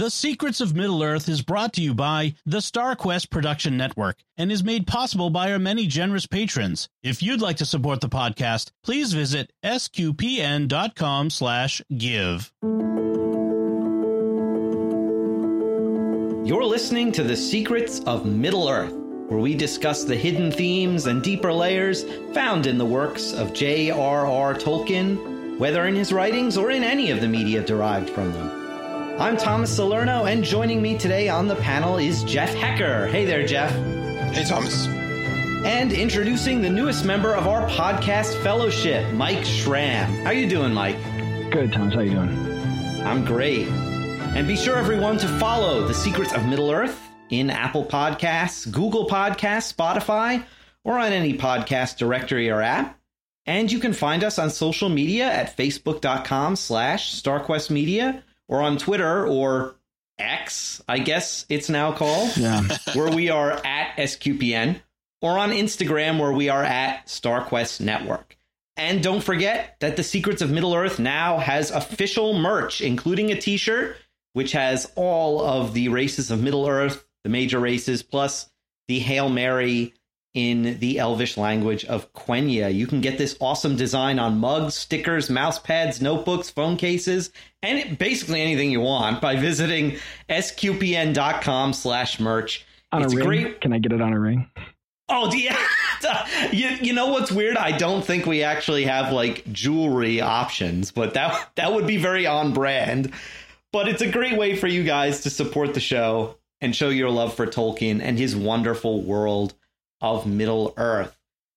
The Secrets of Middle Earth is brought to you by the StarQuest Production Network and is made possible by our many generous patrons. If you'd like to support the podcast, please visit sqpn.com slash give. You're listening to The Secrets of Middle Earth, where we discuss the hidden themes and deeper layers found in the works of J.R.R. Tolkien, whether in his writings or in any of the media derived from them. I'm Thomas Salerno, and joining me today on the panel is Jeff Haecker. Hey there, Jeff. Hey, Thomas. And introducing the newest member of our podcast fellowship, Mike Schramm. How you doing, Mike? Good, Thomas. How you doing? I'm great. And be sure, everyone, to follow The Secrets of Middle Earth in Apple Podcasts, Google Podcasts, Spotify, or on any podcast directory or app. And you can find us on social media at facebook.com slash starquestmedia or on Twitter or X, I guess it's now called, Yeah. where we are at SQPN, or on Instagram, where we are at StarQuest Network. And don't forget that The Secrets of Middle Earth now has official merch, including a t shirt, which has all of the races of Middle Earth, the major races, plus the Hail Mary in the Elvish language of Quenya. You can get this awesome design on mugs, stickers, mouse pads, notebooks, phone cases, and basically anything you want by visiting sqpn.com slash merch. On It's a ring? great. Can I get it on a ring? Oh, yeah. you, you, you know what's weird? I don't think we actually have like jewelry options, but that that would be very on brand. But it's a great way for you guys to support the show and show your love for Tolkien and his wonderful world of Middle Earth.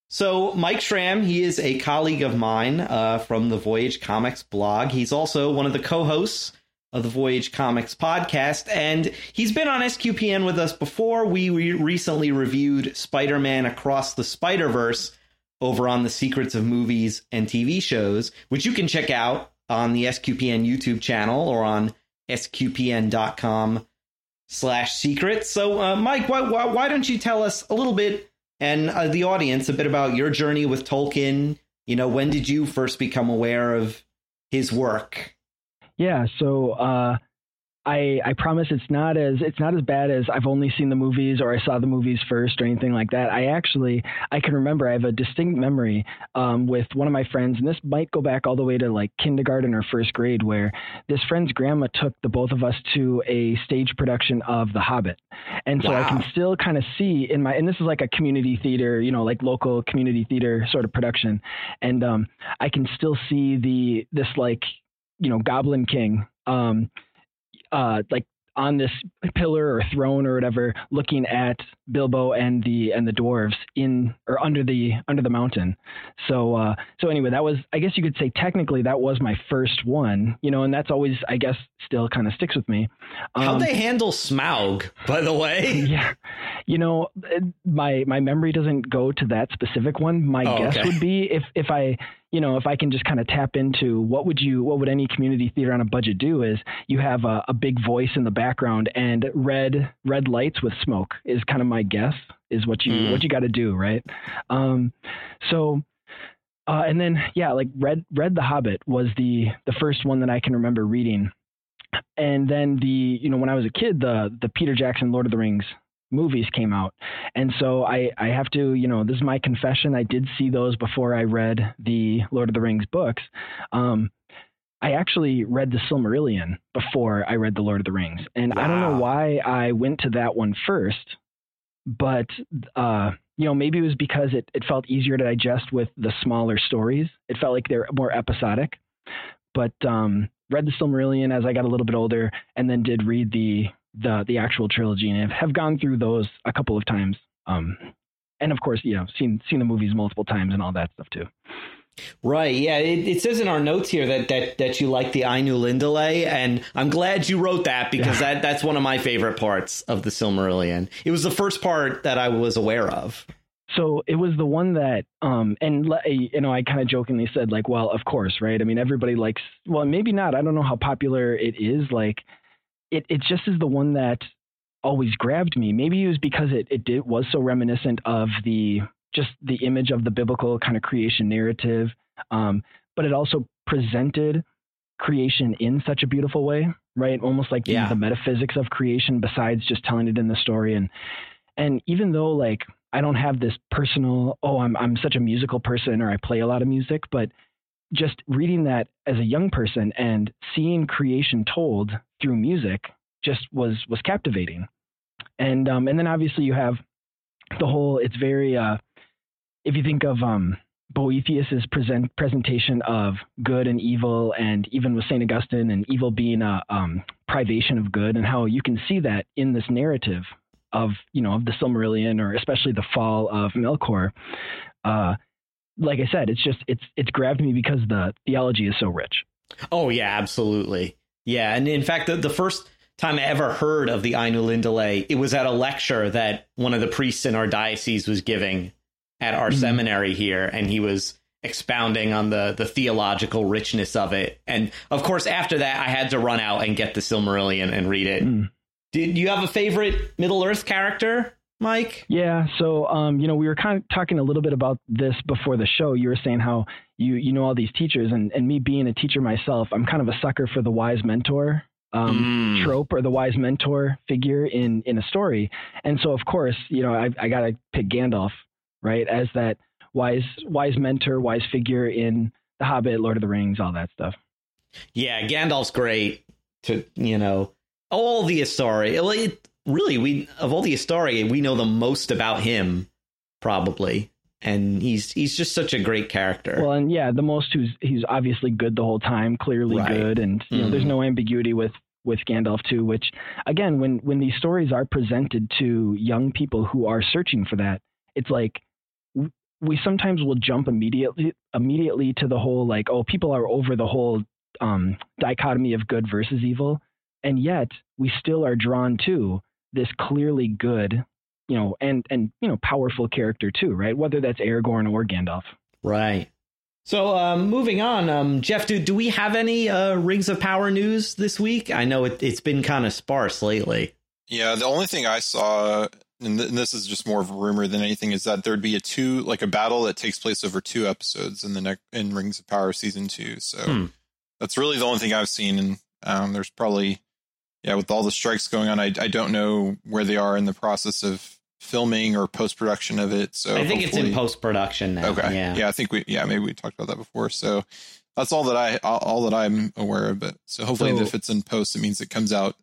So, Mike Schramm, he is a colleague of mine uh, from the Voyage Comics blog. He's also one of the co hosts of the Voyage Comics podcast, and he's been on SQPN with us before. We re- recently reviewed Spider Man Across the Spider Verse over on the Secrets of Movies and TV Shows, which you can check out on the SQPN YouTube channel or on sqpn.com slash secrets. So, uh, Mike, why, why, why don't you tell us a little bit and uh, the audience a bit about your journey with Tolkien? You know, when did you first become aware of his work? Yeah. So uh, I I promise it's not as it's not as bad as I've only seen the movies or I saw the movies first or anything like that. I actually I can remember I have a distinct memory um, with one of my friends, and this might go back all the way to like kindergarten or first grade, where this friend's grandma took the both of us to a stage production of The Hobbit, and so I can still kind of see in my and this is like a community theater, you know, like local community theater sort of production, and um, I can still see the this like you know Goblin King um, uh, like on this pillar or throne or whatever, looking at Bilbo and the and the dwarves in or under the under the mountain. So uh, so anyway, that was I guess you could say technically that was my first one, you know, and that's always I guess still kind of sticks with me. Um, they handle Smaug, by the way? yeah, you know, my my memory doesn't go to that specific one. My Oh, guess okay. would be if if I you know if I can just kind of tap into what would you what would any community theater on a budget do is you have a, a big voice in the background and red red lights with smoke is kind of my guess is what you Mm. what you got to do right. Um, so. Uh, and then, yeah, like Red Red the Hobbit was the the first one that I can remember reading, and then the you know when I was a kid the the Peter Jackson Lord of the Rings movies came out. And so I I have to you know this is my confession. I did see those before I read the Lord of the Rings books. Um I actually read the Silmarillion before I read the Lord of the Rings. And I don't know why I went to that one first but uh you know maybe it was because it it felt easier to digest with the smaller stories. It felt like they're more episodic. But um read the Silmarillion as I got a little bit older, and then did read the the the actual trilogy, and have gone through those a couple of times. Um, and of course, you know, seen seen the movies multiple times and all that stuff too. Right. Yeah. It, it says in our notes here that that that you like the Ainulindalë, and I'm glad you wrote that because that that's one of my favorite parts of the Silmarillion. It was the first part that I was aware of. So it was the one that, um, and you know, I kind of jokingly said like, well, of course, right? I mean, everybody likes. Well, maybe not. I don't know how popular it is. Like, it it just is the one that always grabbed me. Maybe it was because it it did was so reminiscent of the just the image of the biblical kind of creation narrative, um, but it also presented creation in such a beautiful way. right? Almost like Yeah. the metaphysics of creation besides just telling it in the story. And and even though like I don't have this personal, oh, I'm I'm such a musical person or I play a lot of music, but just reading that as a young person and seeing creation told through music just was was captivating. And um and then obviously you have the whole it's very uh if you think of um Boethius's present presentation of good and evil, and even with Saint Augustine and evil being a um, privation of good, and how you can see that in this narrative of you know of the Silmarillion, or especially the fall of Melkor. Uh, like I said, it's just it's it's grabbed me because the theology is so rich. Oh yeah, absolutely. Yeah, and in fact, the, the first time I ever heard of the Ainulindalë, it was at a lecture that one of the priests in our diocese was giving at our Mhm. seminary here, and he was expounding on the the theological richness of it. And of course, after that, I had to run out and get the Silmarillion and read it. Mm. Did you have a favorite Middle Earth character, Mike? Yeah, so um, you know, we were kind of talking a little bit about this before the show. You were saying how you you know all these teachers, and and me being a teacher myself, I'm kind of a sucker for the wise mentor um, Mm. trope or the wise mentor figure in in a story. And so, of course, you know, I I gotta pick Gandalf, right, as that wise wise mentor, wise figure in The Hobbit, Lord of the Rings, all that stuff. Yeah, Gandalf's great. To you know, all the Istari. Really, we of all the Istari, we know the most about him, probably, and he's he's just such a great character. Well, and yeah, the most who's he's obviously good the whole time, clearly Right. good, and you know, there's no ambiguity with with Gandalf too. Which again, when when these stories are presented to young people who are searching for that, it's like we sometimes will jump immediately immediately to the whole like, oh, people are over the whole um, dichotomy of good versus evil, and yet we still are drawn to this clearly good. You know, and and you know, powerful character too, right? Whether that's Aragorn or Gandalf. right. So, um, moving on, um, Jeff, do do we have any uh, Rings of Power news this week? I know it, it's been kind of sparse lately. Yeah, the only thing I saw, and, th- and this is just more of a rumor than anything, is that there'd be a two, like a battle that takes place over two episodes in the next in Rings of Power season two. So Hmm. that's really the only thing I've seen, and um, there's probably, yeah, with all the strikes going on, I I don't know where they are in the process of filming or post production of it. So I think it's in post production now. Okay, Yeah. yeah, I think we, yeah, maybe we talked about that before. So that's all that I all, all that I'm aware of. But so hopefully, So- if it's in post, it means it comes out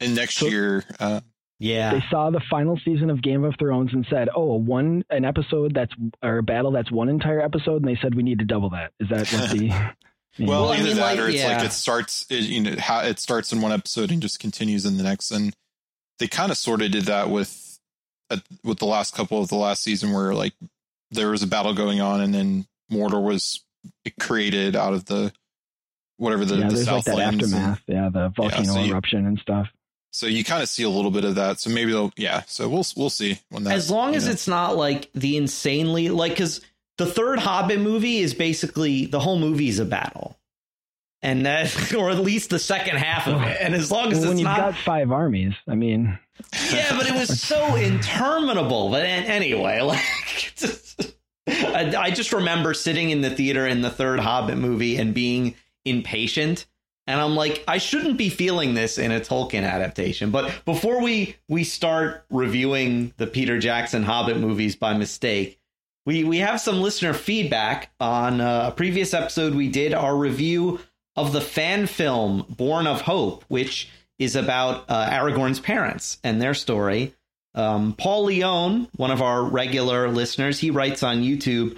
in next So- year. Uh, Yeah. they saw the final season of Game of Thrones and said, "Oh, a one an episode that's or a battle that's one entire episode," and they said we need to double that. Is that what the? Yeah. Well, Well, I either mean, that like, or it's yeah. like it starts, it, you know, how it starts in one episode and just continues in the next. And they kind of sort of did that with at, with the last couple of the last season, where like there was a battle going on, and then Mordor was created out of the whatever the, yeah, the there's like that Southlands. and- aftermath. Yeah, the volcano so you- eruption and stuff. so you kind of see a little bit of that. So maybe they'll, yeah. So we'll we'll see when that. as long as know. it's not like the insanely like because the third Hobbit movie is basically the whole movie is a battle, and that or at least the second half of it. And as long as Well, when it's you've not, got five armies, I mean, yeah, but it was so interminable. But anyway, like. I, I just remember sitting in the theater in the third Hobbit movie and being impatient. And I'm like, I shouldn't be feeling this in a Tolkien adaptation. But before we we start reviewing the Peter Jackson Hobbit movies by mistake, we we have some listener feedback on uh, a previous episode. We did our review of the fan film Born of Hope, which is about uh, Aragorn's parents and their story. Um, Paul Leone, one of our regular listeners, he writes on YouTube.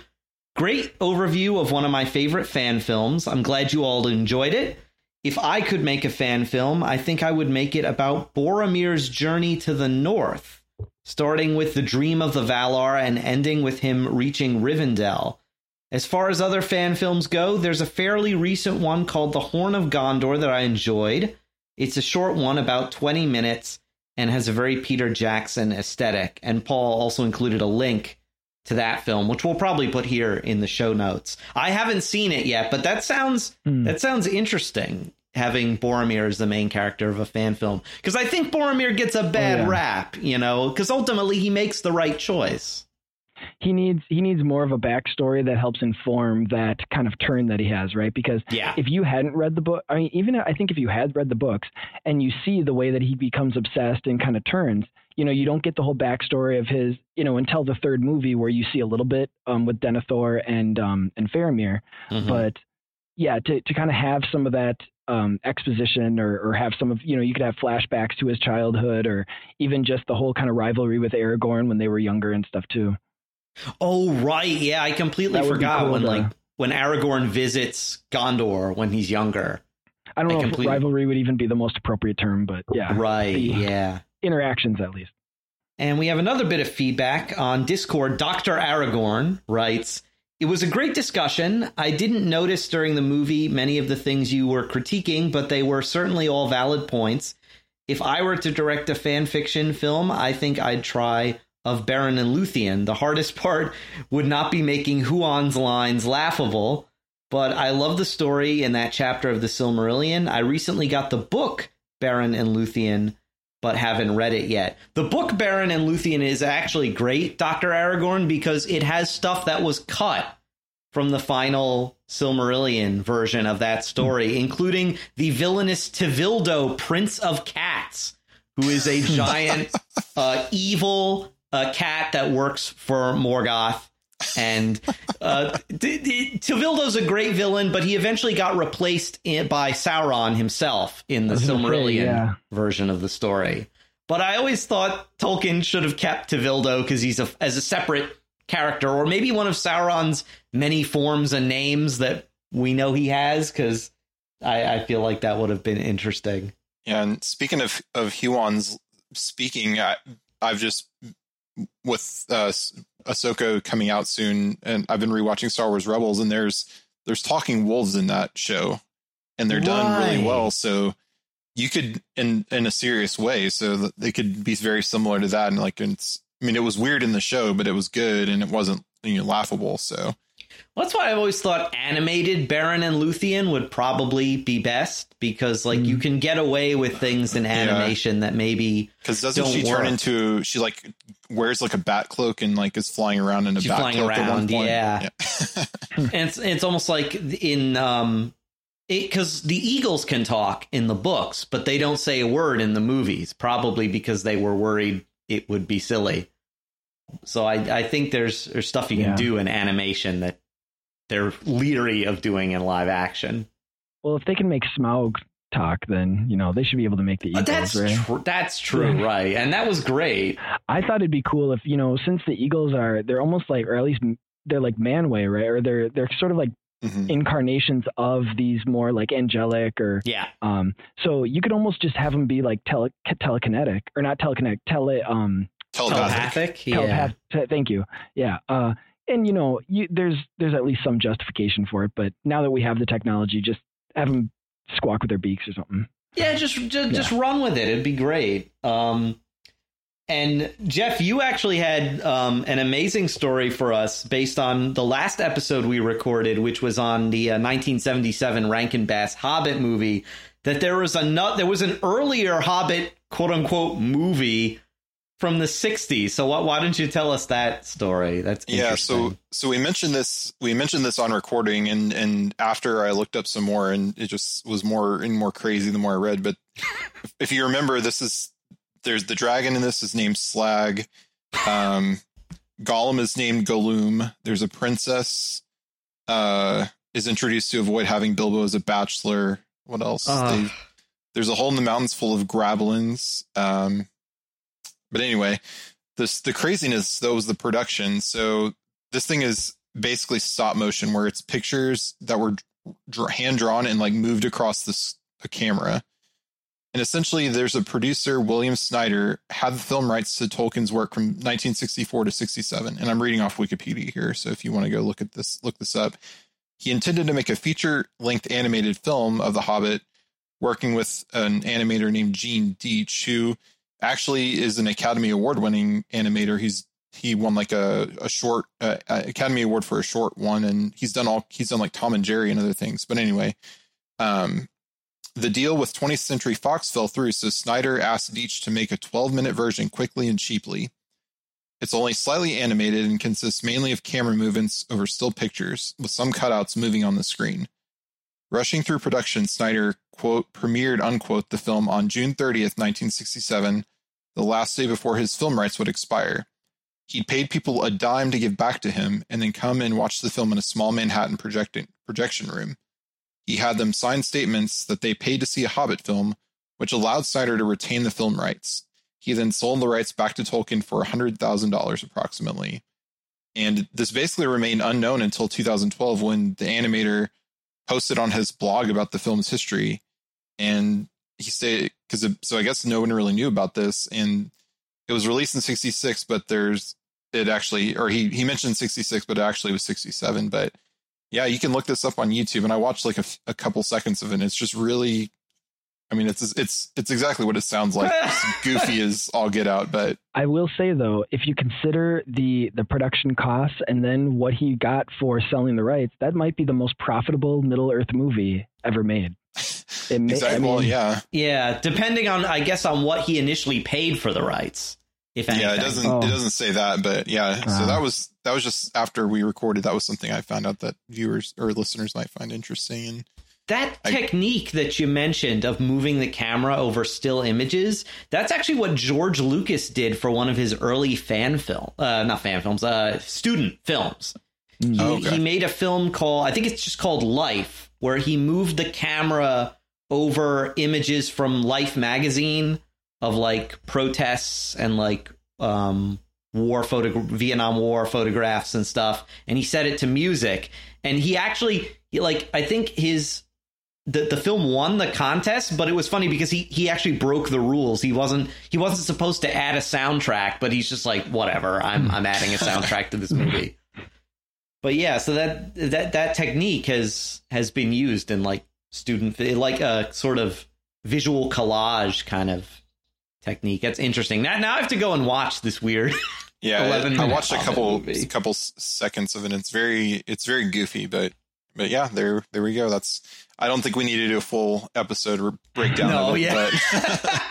Great overview of one of my favorite fan films. I'm glad you all enjoyed it. If I could make a fan film, I think I would make it about Boromir's journey to the north, starting with the dream of the Valar and ending with him reaching Rivendell. As far as other fan films go, there's a fairly recent one called The Horn of Gondor that I enjoyed. It's a short one, about 20 minutes, and has a very Peter Jackson aesthetic. And Paul also included a link to that film, which we'll probably put here in the show notes. I haven't seen it yet, but that sounds Hmm. that sounds interesting. Having Boromir as the main character of a fan film, because I think Boromir gets a bad yeah. rap, you know, because ultimately he makes the right choice. he needs he needs more of a backstory that helps inform that kind of turn that he has, right? Because Yeah. if you hadn't read the book, I mean, even I think if you had read the books and you see the way that he becomes obsessed and kind of turns, you know, you don't get the whole backstory of his, you know, until the third movie where you see a little bit um, with Denethor and um, and Faramir, Mhm. but yeah, to to kind of have some of that um, exposition or or have some of you know you could have flashbacks to his childhood or even just the whole kind of rivalry with Aragorn when they were younger and stuff too. Oh right, yeah, I completely That forgot cool when to- like when Aragorn visits Gondor when he's younger. I don't I know completely- if rivalry would even be the most appropriate term, but yeah, Right, yeah. interactions at least. And we have another bit of feedback on Discord. Dr. Aragorn writes, It was a great discussion. I didn't notice during the movie many of the things you were critiquing, but they were certainly all valid points. If I were to direct a fan fiction film, I think I'd try of Beren and Luthien. The hardest part would not be making Huan's lines laughable, but I love the story in that chapter of the Silmarillion. I recently got the book Beren and Luthien, but haven't read it yet. The book Beren and Luthien is actually great, Dr. Aragorn, because it has stuff that was cut from the final Silmarillion version of that story, including the villainous Tevildo, Prince of Cats, who is a giant, uh, evil uh, cat that works for Morgoth. And uh, d- d- Tevildo's a great villain, but he eventually got replaced in, by Sauron himself in the I was gonna say, Silmarillion yeah. version of the story. But I always thought Tolkien should have kept Tevildo because he's a, as a separate character, or maybe one of Sauron's many forms and names that we know he has. Because I, I feel like that would have been interesting. Yeah, and speaking of of Huan's speaking, I, I've just with uh, Ahsoka coming out soon, and I've been rewatching Star Wars Rebels, and there's there's talking wolves in that show, and they're done really well. So you could in in a serious way, so that they could be very similar to that, and like it's. I mean, it was weird in the show, but it was good, and it wasn't you know laughable. So That's why I've always thought animated Beren and Luthien would probably be best because, like, you can get away with things in animation that maybe because doesn't she turn into she like wears like a bat cloak and like is flying around in a She's bat flying cloak at one around, point? yeah. and it's it's almost like in um because the eagles can talk in the books but they don't say a word in the movies probably because they were worried it would be silly so i i think there's there's stuff you can Yeah. do in animation that they're leery of doing in live action Well, if they can make Smaug talk, then you know they should be able to make the Eagles, that's right? tr- that's true right and that was great I thought it'd be cool if you know since the Eagles are they're almost like or at least they're like Manwë, right? Or they're they're sort of like Mhm. incarnations of these more like angelic or yeah um. So you could almost just have them be like tele telekinetic or not telekinetic tele um Telepathic. telepathic yeah telepath. Thank you. Yeah. Uh. And you know, you, there's there's at least some justification for it, but now that we have the technology, just have them squawk with their beaks or something. Yeah, just just, just run with it. It'd be great. Um, and Jeff, you actually had um, an amazing story for us based on the last episode we recorded, which was on the uh, 1977 Rankin Bass Hobbit movie. That there was a nut, there was an earlier Hobbit quote unquote movie from the 60s. So why, why don't you tell us that story? That's Yeah, so so we mentioned this we mentioned this on recording and and after I looked up some more and it just was more and more crazy the more I read. But if you remember, this is there's the dragon in this is named Slag. Um Gollum is named Gollum. There's a princess uh is introduced to avoid having Bilbo as a bachelor. What else? Uh. They- there's a hole in the mountains full of grablins. Um but anyway, this the craziness though was the production. So this thing is basically stop motion, where it's pictures that were hand drawn and like moved across this a camera. And essentially, there's a producer, William Snyder, had the film rights to Tolkien's work from 1964 to 67. And I'm reading off Wikipedia here, so if you want to go look at this, look this up. He intended to make a feature-length animated film of The Hobbit, working with an animator named Gene Deitch, who actually is an Academy Award winning animator. He's he won like a a short uh, Academy Award for a short one, and he's done all he's done like Tom and Jerry and other things. But anyway, um, the deal with 20th Century Fox fell through, so Snyder asked Deitch to make a 12 minute version quickly and cheaply. It's only slightly animated and consists mainly of camera movements over still pictures, with some cutouts moving on the screen. Rushing through production, Snyder, quote, premiered, unquote, the film on June 30th, 1967, the last day before his film rights would expire. He'd paid people a dime to give back to him and then come and watch the film in a small Manhattan projection room. He had them sign statements that they paid to see a Hobbit film, which allowed Snyder to retain the film rights. He then sold the rights back to Tolkien for $100,000 approximately. And this basically remained unknown until 2012 when the animator posted on his blog about the film's history. And he said, because so I guess no one really knew about this. And it was released in 66, but there's, it actually, or he, he mentioned 66, but it actually was 67. But yeah, you can look this up on YouTube. And I watched like a, a couple seconds of it. And it's just really I mean, it's it's it's exactly what it sounds like. goofy as all get out, but I will say though, if you consider the the production costs and then what he got for selling the rights, that might be the most profitable Middle Earth movie ever made. It may, exactly. I mean, well, yeah, yeah. Depending on, I guess, on what he initially paid for the rights. If anything. yeah, it doesn't oh. it doesn't say that, but yeah. Uh, so that was that was just after we recorded. That was something I found out that viewers or listeners might find interesting and that I, technique that you mentioned of moving the camera over still images, that's actually what George Lucas did for one of his early fan film, uh, not fan films, uh, student films. He, oh, okay. he made a film called, I think it's just called Life, where he moved the camera over images from Life magazine of like protests and like um, war photo Vietnam War photographs and stuff, and he set it to music. And he actually, like, I think his the, the film won the contest, but it was funny because he he actually broke the rules. He wasn't he wasn't supposed to add a soundtrack, but he's just like whatever. I'm I'm adding a soundtrack to this movie. But yeah, so that that that technique has has been used in like student like a sort of visual collage kind of technique. That's interesting. Now now I have to go and watch this weird. Yeah, I watched a couple movie. couple seconds of it. It's very it's very goofy, but but yeah, there there we go. That's I don't think we need to do a full episode breakdown no, of it. Yeah.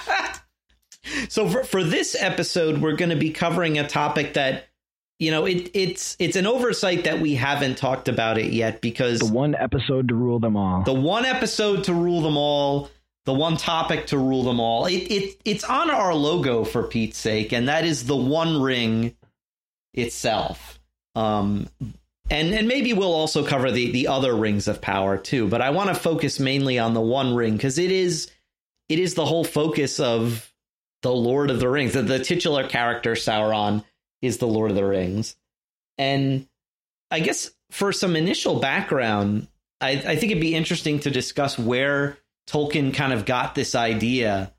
But. so for, for this episode, we're going to be covering a topic that you know it, it's it's an oversight that we haven't talked about it yet because the one episode to rule them all. The one episode to rule them all. The one topic to rule them all. It, it it's on our logo for Pete's sake, and that is the One Ring itself. Um, and and maybe we'll also cover the the other rings of power too but i want to focus mainly on the one ring because it is it is the whole focus of the lord of the rings the, the titular character sauron is the lord of the rings and i guess for some initial background i, I think it'd be interesting to discuss where tolkien kind of got this idea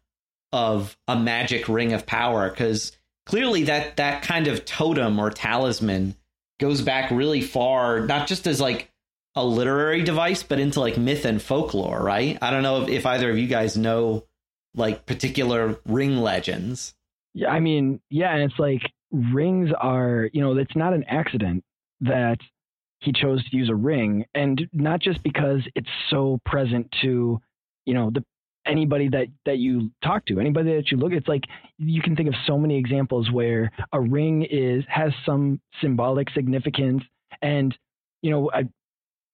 of a magic ring of power because clearly that that kind of totem or talisman goes back really far, not just as like a literary device, but into like myth and folklore, right? I don't know if, if either of you guys know like particular ring legends. Yeah, I mean, yeah, and it's like rings are, you know, it's not an accident that he chose to use a ring, and not just because it's so present to, you know, the anybody that that you talk to anybody that you look it's like you can think of so many examples where a ring is has some symbolic significance and you know I,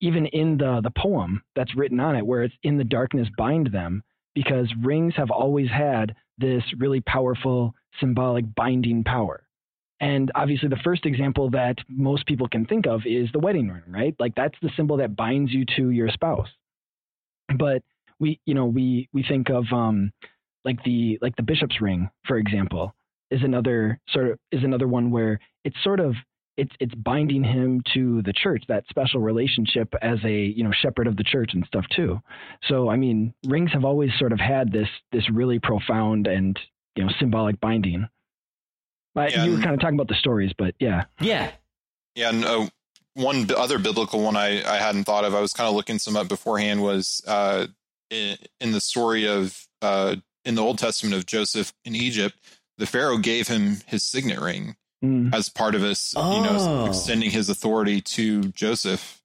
even in the the poem that's written on it where it's in the darkness bind them because rings have always had this really powerful symbolic binding power and obviously the first example that most people can think of is the wedding ring right? Like that's the symbol that binds you to your spouse. But we you know we we think of um, like the like the bishop's ring for example is another sort of is another one where it's sort of it's it's binding him to the church that special relationship as a you know shepherd of the church and stuff too. So i mean rings have always sort of had this this really profound and you know symbolic binding yeah, you were kind of talking about the stories but yeah yeah yeah and uh, one other biblical one I, I hadn't thought of i was kind of looking some up beforehand was uh, in, in the story of uh, in the Old Testament of Joseph in Egypt, the Pharaoh gave him his signet ring mm. as part of his, oh. you know, oh. extending his authority to Joseph,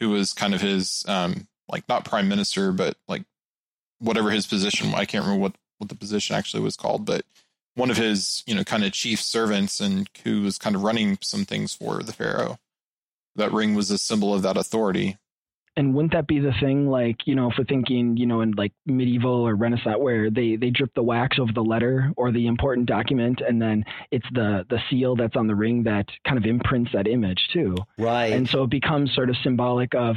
who was kind of his, um, like not prime minister, but like whatever his position. I can't remember what what the position actually was called, but one of his you know kind of chief servants and who was kind of running some things for the pharaoh. That ring was a symbol of that authority. And wouldn't that be the thing, like, you know, if we're thinking, you know, in like medieval or Renaissance, where they, they drip the wax over the letter or the important document, and then it's the, the seal that's on the ring that kind of imprints that image too. Right. And so it becomes sort of symbolic of,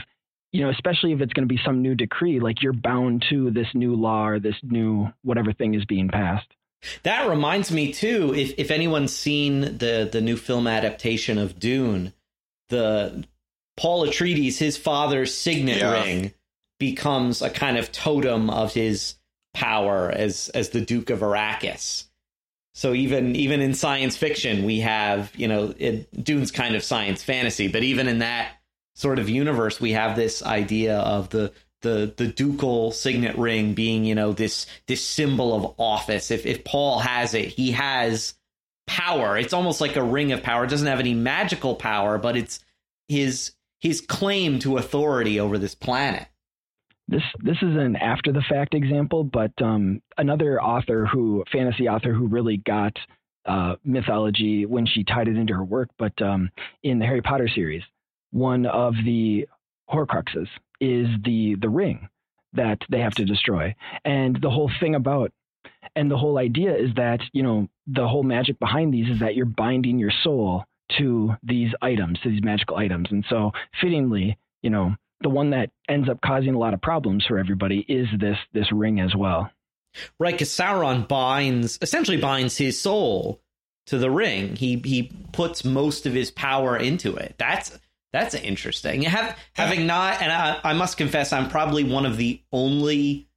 you know, especially if it's going to be some new decree, like you're bound to this new law or this new whatever thing is being passed. That reminds me too, if if anyone's seen the the new film adaptation of Dune, the Paul Atreides, his father's signet Yeah. ring, becomes a kind of totem of his power as as the Duke of Arrakis. So even even in science fiction, we have you know it, Dune's kind of science fantasy, but even in that sort of universe, we have this idea of the the the ducal signet ring being you know this this symbol of office. If if Paul has it, he has power. It's almost like a ring of power. It doesn't have any magical power, but it's his his claim to authority over this planet. This this is an after the fact example, but um, another author who fantasy author who really got uh, mythology when she tied it into her work, but um, in the Harry Potter series, one of the Horcruxes is the the ring that they have to destroy, and the whole thing about and the whole idea is that you know the whole magic behind these is that you're binding your soul to these items, to these magical items, and so fittingly, you know the one that ends up causing a lot of problems for everybody is this this ring as well. Right, because Sauron binds essentially binds his soul to the ring. He he puts most of his power into it. That's that's interesting. Have, having not, and I, I must confess, I'm probably one of the only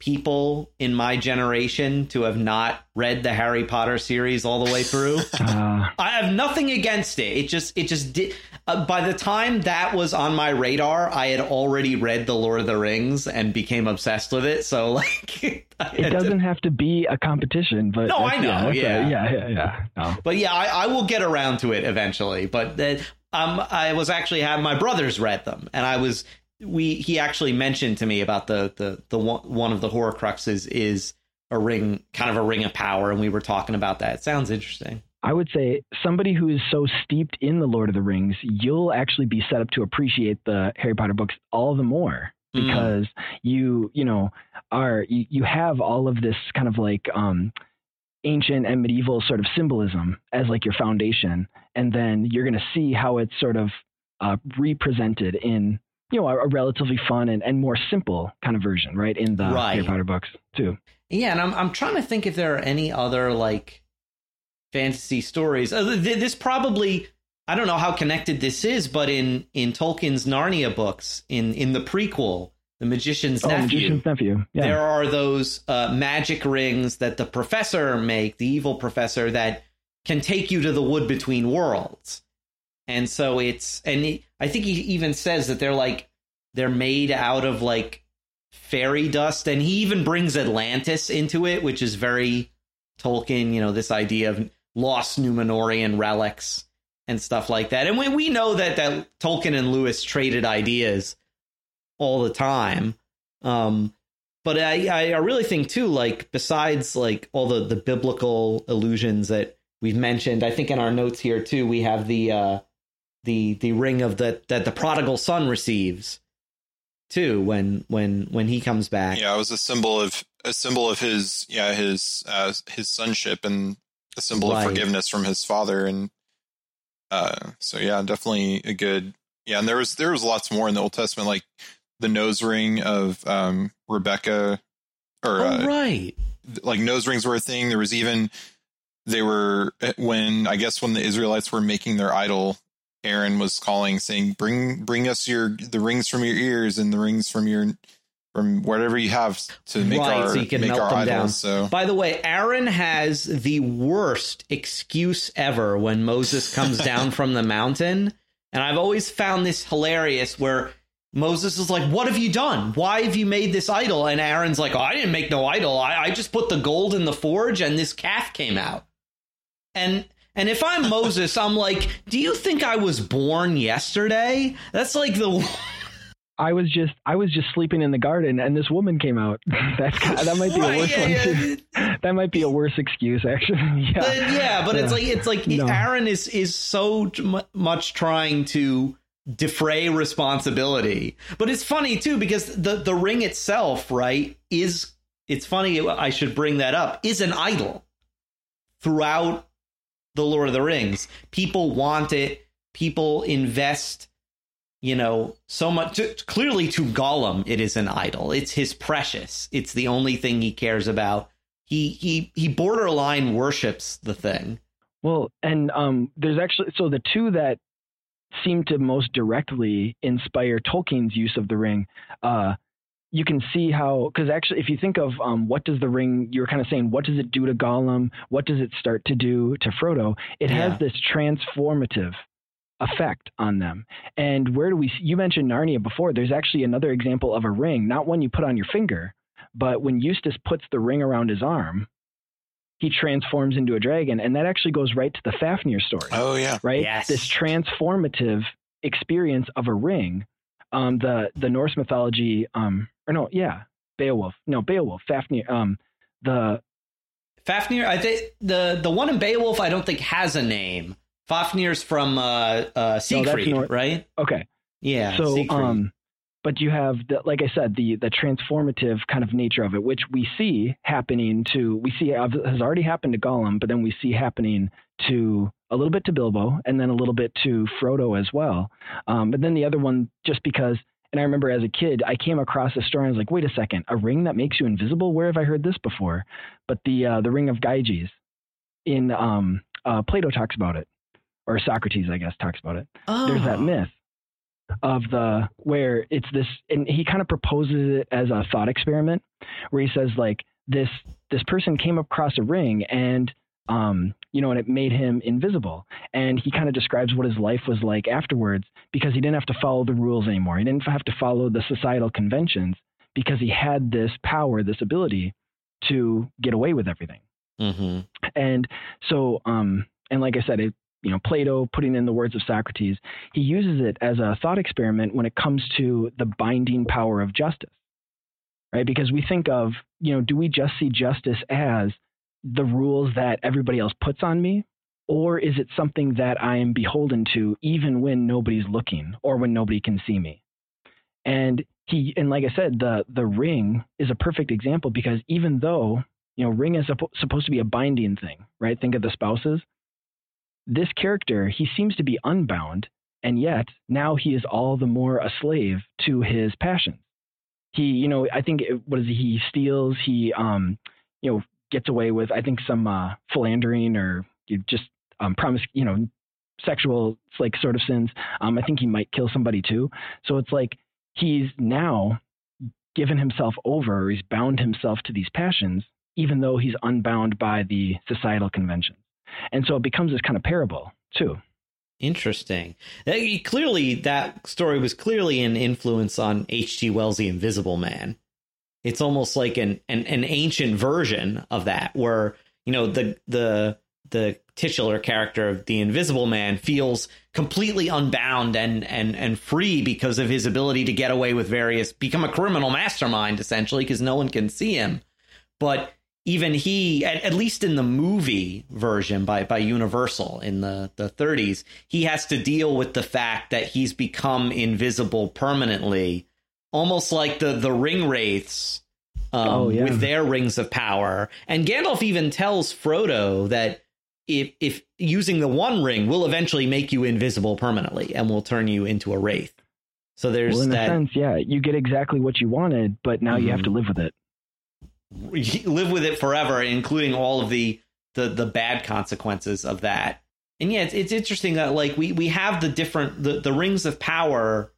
people in my generation to have not read the Harry Potter series all the way through. Uh, I have nothing against it. It just it just did. Uh, by the time that was on my radar, I had already read the Lord of the Rings and became obsessed with it. So like, it doesn't have to be a competition, but No, I know, that's a- yeah. yeah, yeah, yeah. No. But yeah, I, I will get around to it eventually. But that um, I was actually had my brothers read them, and I was we he actually mentioned to me about the the the one, one of the Horcruxes is a ring, kind of a ring of power, and we were talking about that. It sounds interesting. I would say somebody who is so steeped in the Lord of the Rings, you'll actually be set up to appreciate the Harry Potter books all the more Mm. because you, you know, are you, you have all of this kind of like um ancient and medieval sort of symbolism as like your foundation and then you're going to see how it's sort of uh, represented in you know a, a relatively fun and, and more simple kind of version right in the Right. Harry Potter books too. Yeah, and I'm I'm trying to think if there are any other like fantasy stories. Uh, This probably I don't know how connected this is, but in in Tolkien's Narnia books, in in the prequel, The Magician's Oh, Nephew, Magician's Nephew. Yeah. there are those uh, magic rings that the professor make, the evil professor that can take you to the wood between worlds. And so it's and he, I think he even says that they're like they're made out of like fairy dust and he even brings Atlantis into it, which is very Tolkien, you know, this idea of lost Numenorean relics and stuff like that. And we we know that that Tolkien and Lewis traded ideas all the time. Um but I, I really think too, like besides like all the the biblical allusions that we've mentioned, I think in our notes here too, we have the uh the the ring of the that the prodigal son receives too when when when he comes back. Yeah, it was a symbol of a symbol of his yeah his uh, his sonship and a symbol Right. of forgiveness from his father and uh so yeah definitely a good yeah and there was there was lots more in the Old Testament like the nose ring of um Rebecca or Oh, uh, right. like nose rings were a thing there was even they were when I guess when the Israelites were making their idol Aaron was calling saying bring bring us your the rings from your ears and the rings from your from whatever you have to make Right, our so you can make melt our them idols down. so By the way, Aaron has the worst excuse ever when Moses comes down from the mountain. And I've always found this hilarious where Moses is like, What have you done? Why have you made this idol? And Aaron's like, oh, I didn't make no idol. I, I just put the gold in the forge and this calf came out. And and if I'm Moses, I'm like, Do you think I was born yesterday? That's like the I was just I was just sleeping in the garden and this woman came out. That's that might be a worse yeah, one yeah. too. That might be a worse excuse actually. Yeah. But, yeah, but it's like it's like No. Aaron is is so much trying to defray responsibility. But it's funny too because the the ring itself, right, is it's funny I should bring that up, is an idol throughout the Lord of the Rings. People want it, people invest you know, so much to, clearly to Gollum it is an idol. It's his precious. It's the only thing he cares about. He he he borderline worships the thing. Well, and um, there's actually so the two that seem to most directly inspire Tolkien's use of the ring. Uh, you can see how because actually, if you think of um, what does the ring, you were kind of saying, what does it do to Gollum? What does it start to do to Frodo? It Yeah. has this transformative effect on them. And where do we? You mentioned Narnia before. There's actually another example of a ring, not one you put on your finger, but when Eustace puts the ring around his arm, he transforms into a dragon, and that actually goes right to the Fafnir story, Oh yeah. right? Yes. This transformative experience of a ring. Um, the the Norse mythology, um, or no, yeah, Beowulf, no Beowulf, Fafnir, um, the Fafnir, I think the the one in Beowulf, I don't think has a name. Fafnir's from uh, uh, Siegfried, Nor- right? okay, Yeah. so Siegfried. um but you have the like i said the the transformative kind of nature of it which we see happening to we see has already happened to gollum but then we see happening to a little bit to bilbo and then a little bit to frodo as well. Um, but then the other one just because and i remember as a kid i came across a story and i was like wait a second a ring that makes you invisible? Where have i heard this before? But the uh, the ring of gyges in um, uh, plato talks about it or socrates i guess talks about it. There's that Oh. myth of the where it's this and he kind of proposes it as a thought experiment where he says like this this person came across a ring and um you know and it made him invisible. And he kind of describes what his life was like afterwards because he didn't have to follow the rules anymore. He didn't have to follow the societal conventions because he had this power this ability to get away with everything. Mhm. and so, um, and like I said, it, you know, Plato putting in the words of Socrates, he uses it as a thought experiment when it comes to the binding power of justice, right? Because we think of, you know, do we just see justice as the rules that everybody else puts on me? Or is it something that I am beholden to even when nobody's looking or when nobody can see me? And he, and like I said, the the ring is a perfect example because even though you know, ring is suppo- supposed to be a binding thing, right? Think of the spouses. This character, he seems to be unbound, and yet now he is all the more a slave to his passions. He, you know, I think it, what is it, he steals, he, um, you know, gets away with, I think some uh, philandering or just um, promise, you know, sexual like sort of sins. Um, I think he might kill somebody too. So it's like he's now given himself over, or he's bound himself to these passions, even though he's unbound by the societal conventions. And so it becomes this kind of parable too. Interesting. Clearly, that story was clearly an influence on H.G. Wells' The Invisible Man. It's almost like an, an an ancient version of that, where you know the the the titular character of the Invisible Man feels completely unbound and and and free because of his ability to get away with various, become a criminal mastermind essentially, because no one can see him. But even he, at, at least in the movie version by by Universal in the the 30s, he has to deal with the fact that he's become invisible permanently, almost like the the ring wraiths um, Oh, yeah. with their rings of power. And Gandalf even tells Frodo that if if using the One Ring will eventually make you invisible permanently and will turn you into a wraith. So there's well, in that a sense, yeah, you get exactly what you wanted, but now you have to live with it. Live with it forever, including all of the the the bad consequences of that. And yeah, it's, it's interesting that like we we have the different the the rings of power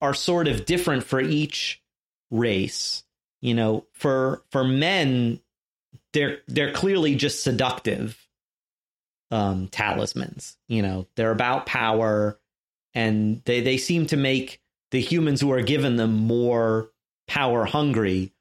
are sort of different for each race. You know, for for men, they're they're clearly just seductive um talismans. You know, they're about power and they they seem to make the humans who are given them more power hungry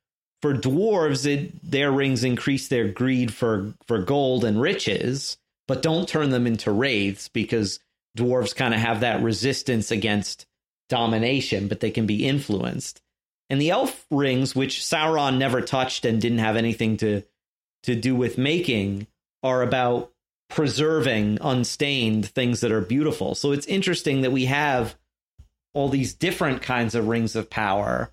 for dwarves it, their rings increase their greed for for gold and riches but don't turn them into wraiths because dwarves kind of have that resistance against domination, but they can be influenced. And the elf rings, which Sauron never touched and didn't have anything to to do with making, are about preserving unstained things that are beautiful. So it's interesting that we have all these different kinds of rings of power,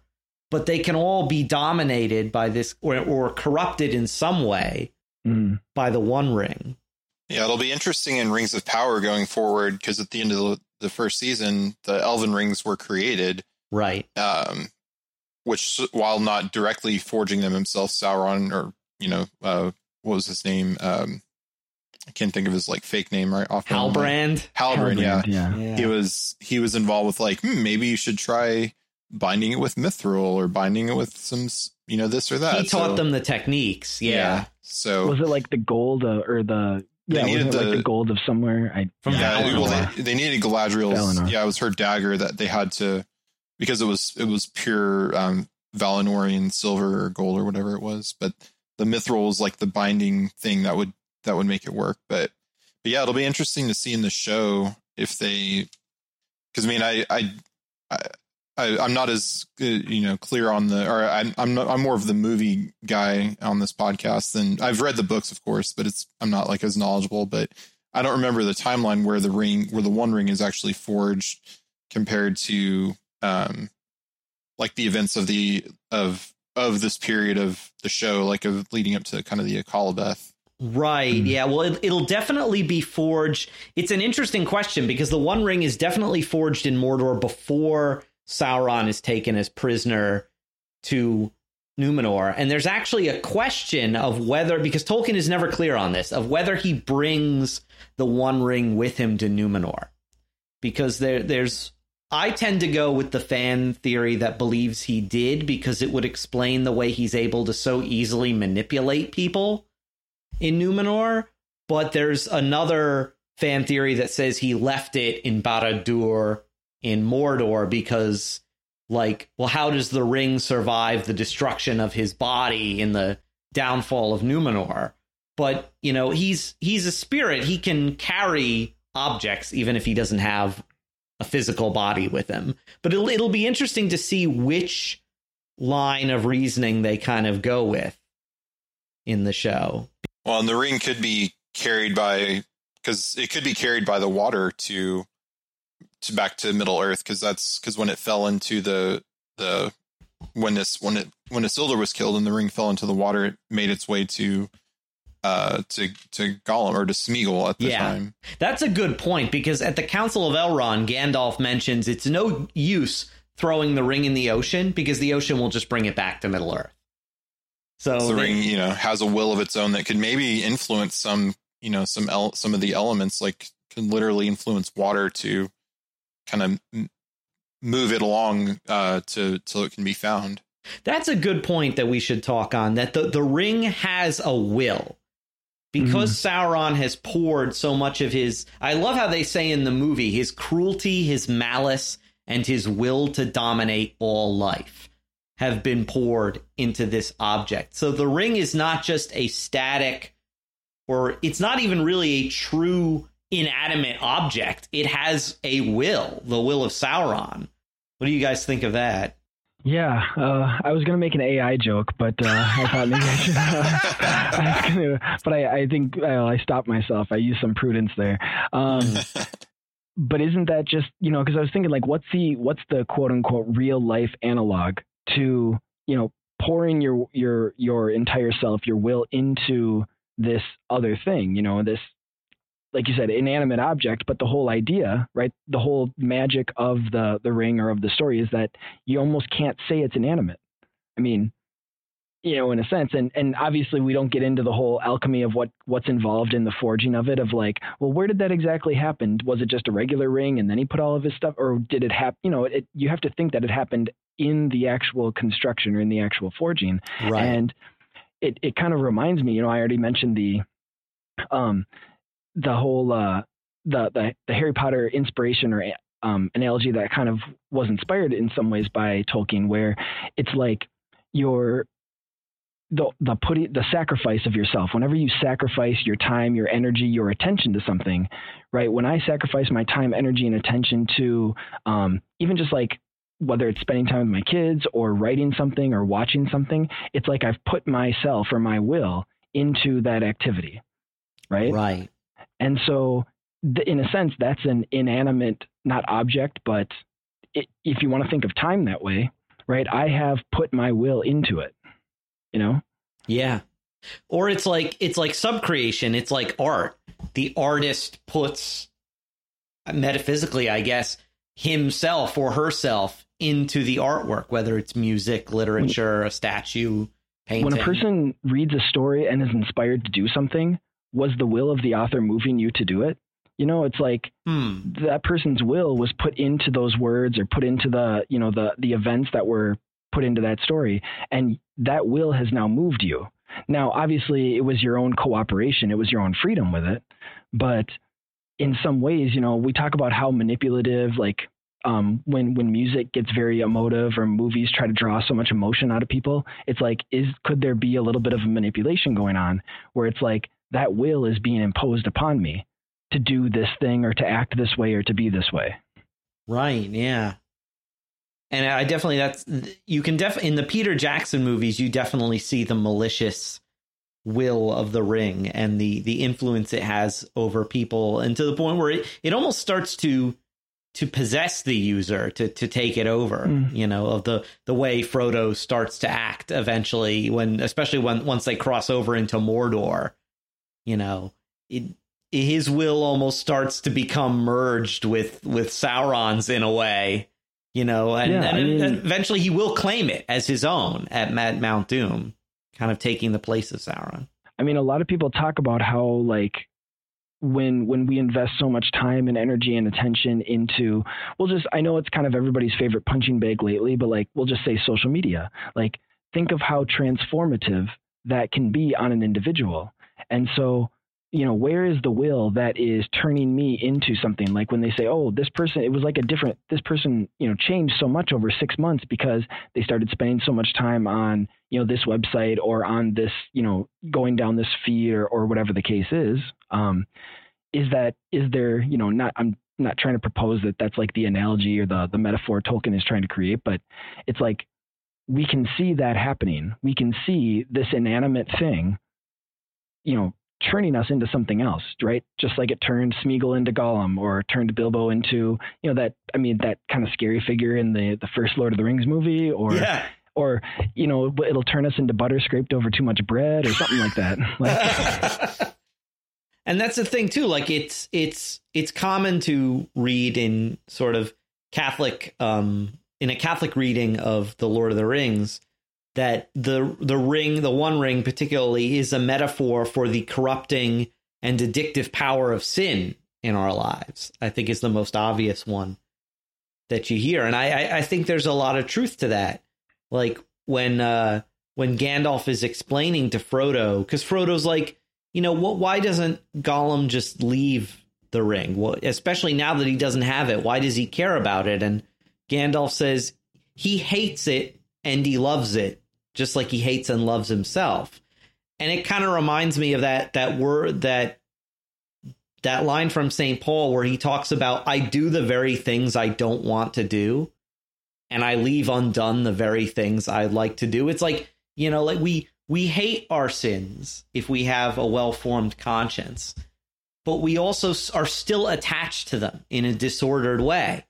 but they can all be dominated by this or, or corrupted in some way Mm. by the one ring. Yeah, it'll be interesting in Rings of Power going forward because at the end of the, the first season, the Elven Rings were created, Right. um, which, while not directly forging them himself, Sauron, or, you know, uh, what was his name? Um, I can't think of his like fake name right off. the top of my- Halbrand. Halbrand, yeah. Halbrand, yeah. Yeah. He was he was involved with like hmm, maybe you should try binding it with mithril or binding it with some you know this or that. he taught So- them the techniques. Yeah. So Was it like the gold uh, or the They yeah? needed Was it like the- the gold of somewhere? I From yeah, Valinor. well, they, they needed Galadriel's. Valinor. Yeah, it was her dagger that they had to because it was it was pure um, Valinorian silver or gold or whatever it was. But the mithril was like the binding thing that would that would make it work. But but yeah, it'll be interesting to see in the show if they because I mean I I. I I, I'm not as uh, you know clear on the, or I'm I'm not, I'm more of the movie guy on this podcast than I've read the books, of course, but it's I'm not like as knowledgeable. But I don't remember the timeline where the ring, where the One Ring is actually forged compared to um like the events of the of of this period of the show, like of leading up to kind of the Akallabêth. Right. Hmm. Yeah. Well, it, it'll definitely be forged. It's an interesting question because the One Ring is definitely forged in Mordor before Sauron is taken as prisoner to Numenor. And there's actually a question of whether, because Tolkien is never clear on this, of whether he brings the One Ring with him to Numenor. Because there, there's, I tend to go with the fan theory that believes he did because it would explain the way he's able to so easily manipulate people in Numenor, but there's another fan theory that says he left it in Barad-dûr in Mordor because like, well, how does the ring survive the destruction of his body in the downfall of Numenor? But, you know, he's he's a spirit. He can carry objects even if he doesn't have a physical body with him. But it'll it'll be interesting to see which line of reasoning they kind of go with in the show. Well, and the ring could be carried by because it could be carried by the water to to back to Middle Earth because that's because when it fell into the the when this when it when Isildur was killed and the ring fell into the water, it made its way to uh to to Gollum or to Smeagol at the Yeah. time. That's a good point because at the Council of Elrond, Gandalf mentions it's no use throwing the ring in the ocean because the ocean will just bring it back to Middle Earth. So the they- ring, you know, has a will of its own that could maybe influence some, you know, some el- some of the elements, like can literally influence water to kind of m- move it along uh, to till it can be found. That's a good point that we should talk on. That the, the ring has a will. Because Sauron has poured so much of his I love how they say in the movie his cruelty, his malice, and his will to dominate all life have been poured into this object. So the ring is not just a static or it's not even really a true inanimate object. It has a will, the will of Sauron. What do you guys think of that? Yeah, uh, I was gonna make an AI joke, but uh, I thought maybe I should. I was gonna, but I, I think well, I stopped myself. I used some prudence there. Um, but isn't that just you know? Because I was thinking like, what's the what's the quote unquote real life analog to you know pouring your your your entire self, your will into this other thing? You know, this like you said, inanimate object, but the whole idea, right? The whole magic of the the ring or of the story is that you almost can't say it's inanimate. I mean, you know, in a sense, and and obviously we don't get into the whole alchemy of what what's involved in the forging of it. Of like, well, where did that exactly happen? Was it just a regular ring, and then he put all of his stuff, or did it happen? You know, it, you have to think that it happened in the actual construction or in the actual forging. right. And it, it kind of reminds me, you know, I already mentioned the um the whole uh the the, the Harry Potter inspiration or um analogy that kind of was inspired in some ways by Tolkien where it's like your the the putting the sacrifice of yourself. Whenever you sacrifice your time your energy your attention to something right? When i sacrifice my time energy and attention to um, even just like whether it's spending time with my kids or writing something or watching something it's like i've put myself or my will into that activity right? Right. And so th- in a sense that's an inanimate not object but i if you want to think of time that way right i have put my will into it you know Yeah. Or it's like it's like subcreation. It's like art. The artist puts metaphysically, I guess, himself or herself into the artwork, whether it's music, literature, a statue, painting. when a person reads a story and is inspired to do something was the will of the author moving you to do it? You know it's like hmm. that person's will was put into those words or put into the you know the the events that were put into that story and that will has now moved you. Now obviously it was your own cooperation. It was your own freedom with it. But in some ways you know we talk about how manipulative like um, when when music gets very emotive or movies try to draw so much emotion out of people it's like is could there be a little bit of manipulation going on? Where it's like that will is being imposed upon me to do this thing or to act this way or to be this way. Right, yeah. And I definitely that's you can def in the Peter Jackson movies you definitely see the malicious will of the ring and the the influence it has over people and to the point where it, it almost starts to to possess the user to to take it over Mm. you know of the the way Frodo starts to act eventually when especially when once they cross over into Mordor you know it his will almost starts to become merged with with Sauron's in a way, you know, and, Yeah, and I mean- eventually he will claim it as his own at Mad Mount Doom, kind of taking the place of Sauron. I mean, a lot of people talk about how like when when we invest so much time and energy and attention into we'll just I know it's kind of everybody's favorite punching bag lately, but like we'll just say social media. Like think of how transformative that can be on an individual. And so you know, where is the will that is turning me into something? Like when they say, "Oh, this person," it was like a different. This person, you know, changed so much over six months because they started spending so much time on, you know, this website or on this, you know, going down this feed or, or whatever the case is. Um, is that is there, you know, not I'm not trying to propose that that's like the analogy or the the metaphor Tolkien is trying to create, but it's like we can see that happening. We can see this inanimate thing, you know, turning us into something else, right? Just like it turned Smeagol into Gollum or turned Bilbo into, you know, that I mean that kind of scary figure in the the first Lord of the Rings movie or yeah, or you know, it'll turn us into butter scraped over too much bread or something like that. Like, and that's the thing too. Like it's it's it's common to read in sort of Catholic um in a Catholic reading of the Lord of the Rings that the the ring, the one ring particularly, is a metaphor for the corrupting and addictive power of sin in our lives. I think is the most obvious one that you hear, and I I, think there's a lot of truth to that. Like when uh when Gandalf is explaining to Frodo, because Frodo's like, you know, what? Why doesn't Gollum just leave the ring? Well, especially now that he doesn't have it, why does he care about it? And Gandalf says he hates it and he loves it, just like he hates and loves himself. And it kind of reminds me of that that word that that line from St. Paul where he talks about I do the very things I don't want to do and I leave undone the very things I like to do. It's like, you know, like we we hate our sins if we have a well-formed conscience, but we also are still attached to them in a disordered way.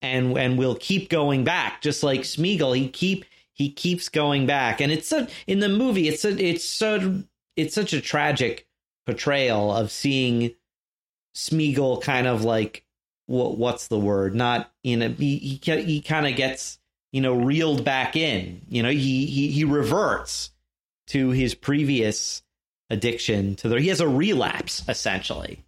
And and we'll keep going back just like Smeagol, he keep he keeps going back. And it's in the movie it's a, it's so it's such a tragic portrayal of seeing Smeagol kind of like what what's the word? Not in a he he, he kind of gets you know reeled back in. You know he he he reverts to his previous addiction to the. He has a relapse essentially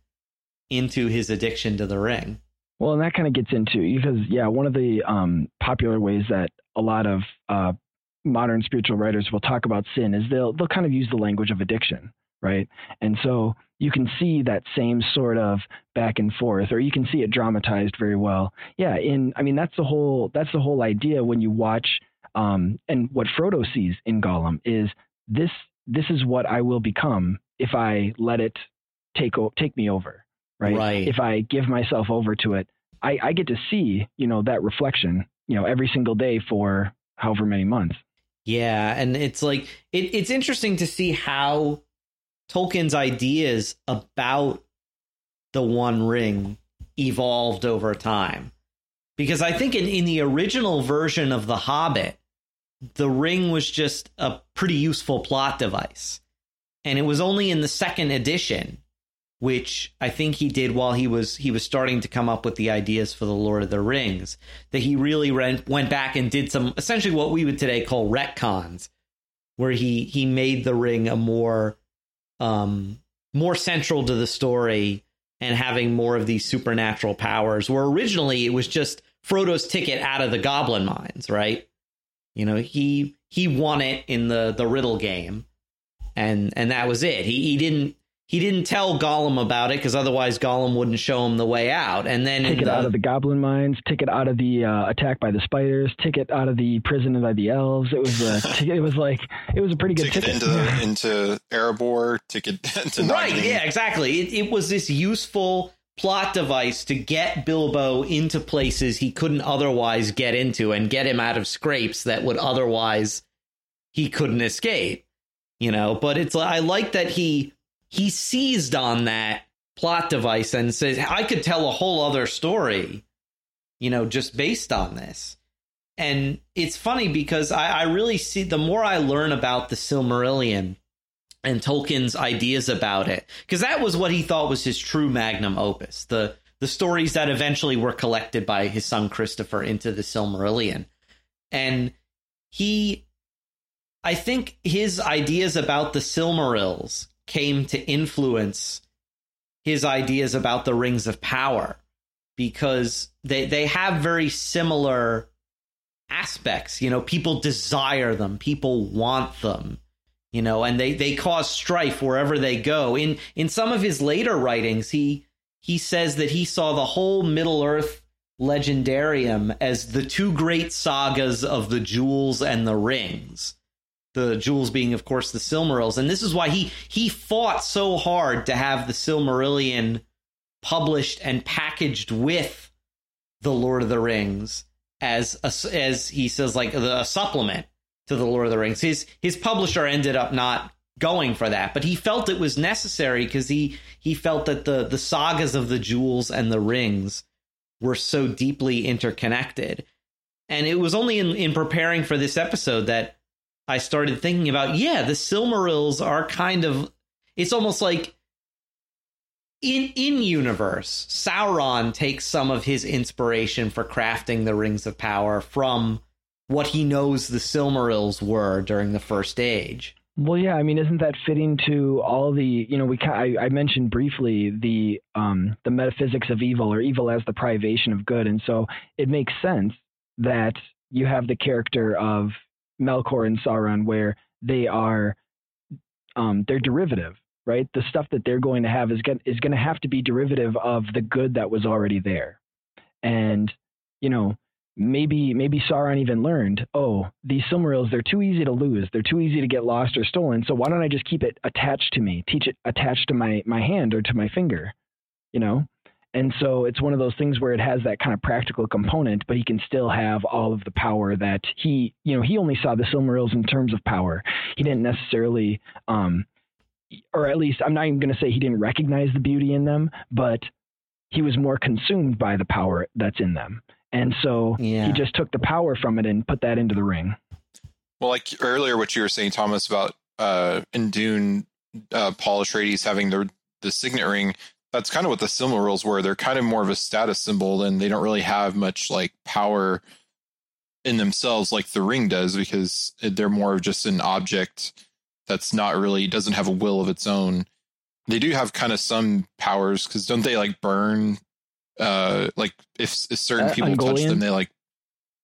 into his addiction to the ring. Well, and that kind of gets into because yeah, one of the um, popular ways that a lot of uh, modern spiritual writers will talk about sin is they'll they'll kind of use the language of addiction, right? And so you can see that same sort of back and forth, or you can see it dramatized very well. Yeah, in I mean that's the whole that's the whole idea when you watch um, and what Frodo sees in Gollum is this this is what I will become if I let it take take me over, right? Right. If I give myself over to it, I, I get to see, you know, that reflection, you know, every single day for however many months. Yeah, and it's like it, it's interesting to see how Tolkien's ideas about the One Ring evolved over time. Because I think in, in the original version of The Hobbit, the ring was just a pretty useful plot device. And it was only in the second edition, which I think he did while he was he was starting to come up with the ideas for the Lord of the Rings, that he really went, went back and did some essentially what we would today call retcons, where he he made the ring a more um more central to the story and having more of these supernatural powers. Where originally it was just Frodo's ticket out of the goblin mines, right? You know, he he won it in the the riddle game, and and that was it. He he didn't he didn't tell Gollum about it because otherwise Gollum wouldn't show him the way out. And then take it the, out of the goblin mines, take it out of the uh, attack by the spiders, take it out of the prison by the elves. It was uh, it was like it was a pretty good ticket, ticket. into the, into Erebor, ticket to right. Nottingham. Yeah, exactly. It, it was this useful plot device to get Bilbo into places he couldn't otherwise get into and get him out of scrapes that would otherwise he couldn't escape. You know, but it's I like that he he seized on that plot device and says I could tell a whole other story, you know, just based on this. And it's funny because I, I really see the more I learn about the Silmarillion and Tolkien's ideas about it, because that was what he thought was his true magnum opus. The the stories that eventually were collected by his son Christopher into the Silmarillion. And he I think his ideas about the Silmarils came to influence his ideas about the rings of power because they they have very similar aspects you know people desire them people want them you know and they they cause strife wherever they go. In in some of his later writings he he says that he saw the whole middle earth legendarium as the two great sagas of the jewels and the rings the jewels being of course the silmarils. And this is why he he fought so hard to have the silmarillion published and packaged with the lord of the rings as a, as he says like a, a supplement to the lord of the rings. His his publisher ended up not going for that but he felt it was necessary because he he felt that the the sagas of the jewels and the rings were so deeply interconnected. And it was only in in preparing for this episode that I started thinking about, yeah, the Silmarils are kind of it's almost like in in universe, Sauron takes some of his inspiration for crafting the rings of power from what he knows the Silmarils were during the first age. Well, yeah, I mean, isn't that fitting to all the you know we I, I mentioned briefly the um, the metaphysics of evil or evil as the privation of good, and so it makes sense that you have the character of Melkor and Sauron where they are um, they're derivative, right? The stuff that they're going to have is going is going to have to be derivative of the good that was already there, and you know maybe maybe Sauron even learned, oh, these Silmarils they're too easy to lose, they're too easy to get lost or stolen. So why don't I just keep it attached to me, teach it attached to my my hand or to my finger, you know? And so it's one of those things where it has that kind of practical component, but he can still have all of the power that he, you know, he only saw the Silmarils in terms of power. He didn't necessarily, um, or at least I'm not even going to say he didn't recognize the beauty in them, but he was more consumed by the power that's in them. And so Yeah. he just took the power from it and put that into the ring. Well, like earlier, what you were saying, Thomas, about uh, in Dune, uh, Paul Atreides having the the signet ring. That's kind of what the Silmarils were. They're kind of more of a status symbol, and they don't really have much like power in themselves, like the ring does, because they're more of just an object that's not really doesn't have a will of its own. They do have kind of some powers because don't they like burn? Uh, like if, if certain Uh, people touch them, they like,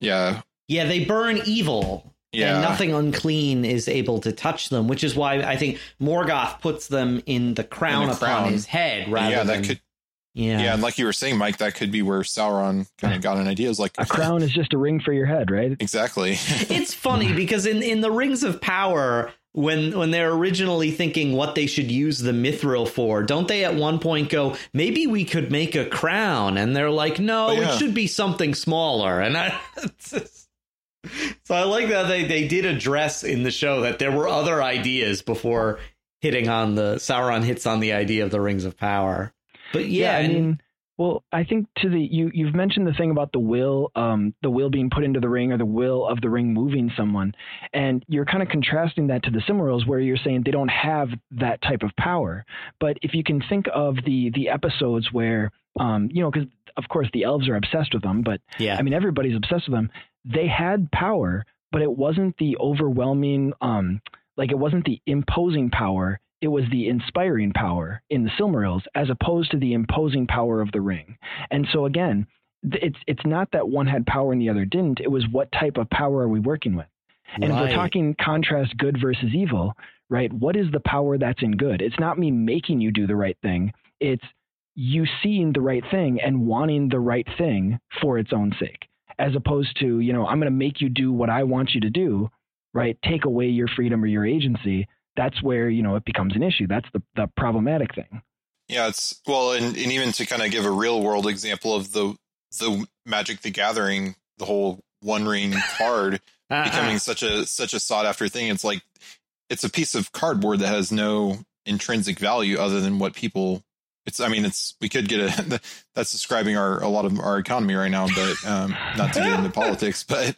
yeah, Yeah, they burn evil. Yeah. And nothing unclean is able to touch them, which is why I think Morgoth puts them in the crown In the upon crown. his head rather yeah, that than could yeah. Yeah. and like you were saying, Mike, that could be where Sauron kind of got an idea. Is like A crown is just a ring for your head, right? exactly. It's funny because in, in the Rings of Power, when when they're originally thinking what they should use the mithril for, don't they at one point go, maybe we could make a crown? And they're like, no, Oh, yeah. it should be something smaller. And I so I like that they, they did address in the show that there were other ideas before hitting on the Sauron hits on the idea of the rings of power. But yeah, I and- mean, well, I think to the you you've mentioned the thing about the will, um, the will being put into the ring or the will of the ring moving someone, and you're kind of contrasting that to the Silmarils, where you're saying they don't have that type of power. But if you can think of the the episodes where, um, you know, because of course the elves are obsessed with them, but yeah, I mean everybody's obsessed with them. They had power, but it wasn't the overwhelming, um, like it wasn't the imposing power. It was the inspiring power in the Silmarils, as opposed to the imposing power of the ring. And so again, it's it's not that one had power and the other didn't. It was what type of power are we working with? And if we're talking contrast good versus evil, right? What is the power that's in good? It's not me making you do the right thing. It's you seeing the right thing and wanting the right thing for its own sake, as opposed to, you know, I'm going to make you do what I want you to do, right? Take away your freedom or your agency. That's where, you know, it becomes an issue. That's the, the problematic thing. Yeah, it's well, and, and even to kind of give a real world example of the the Magic the Gathering, the whole One Ring card Uh-uh. becoming such a such a sought after thing. It's like it's a piece of cardboard that has no intrinsic value other than what people. It's. I mean, it's. We could get a. That's describing our a lot of our economy right now, but um, not to get into politics, but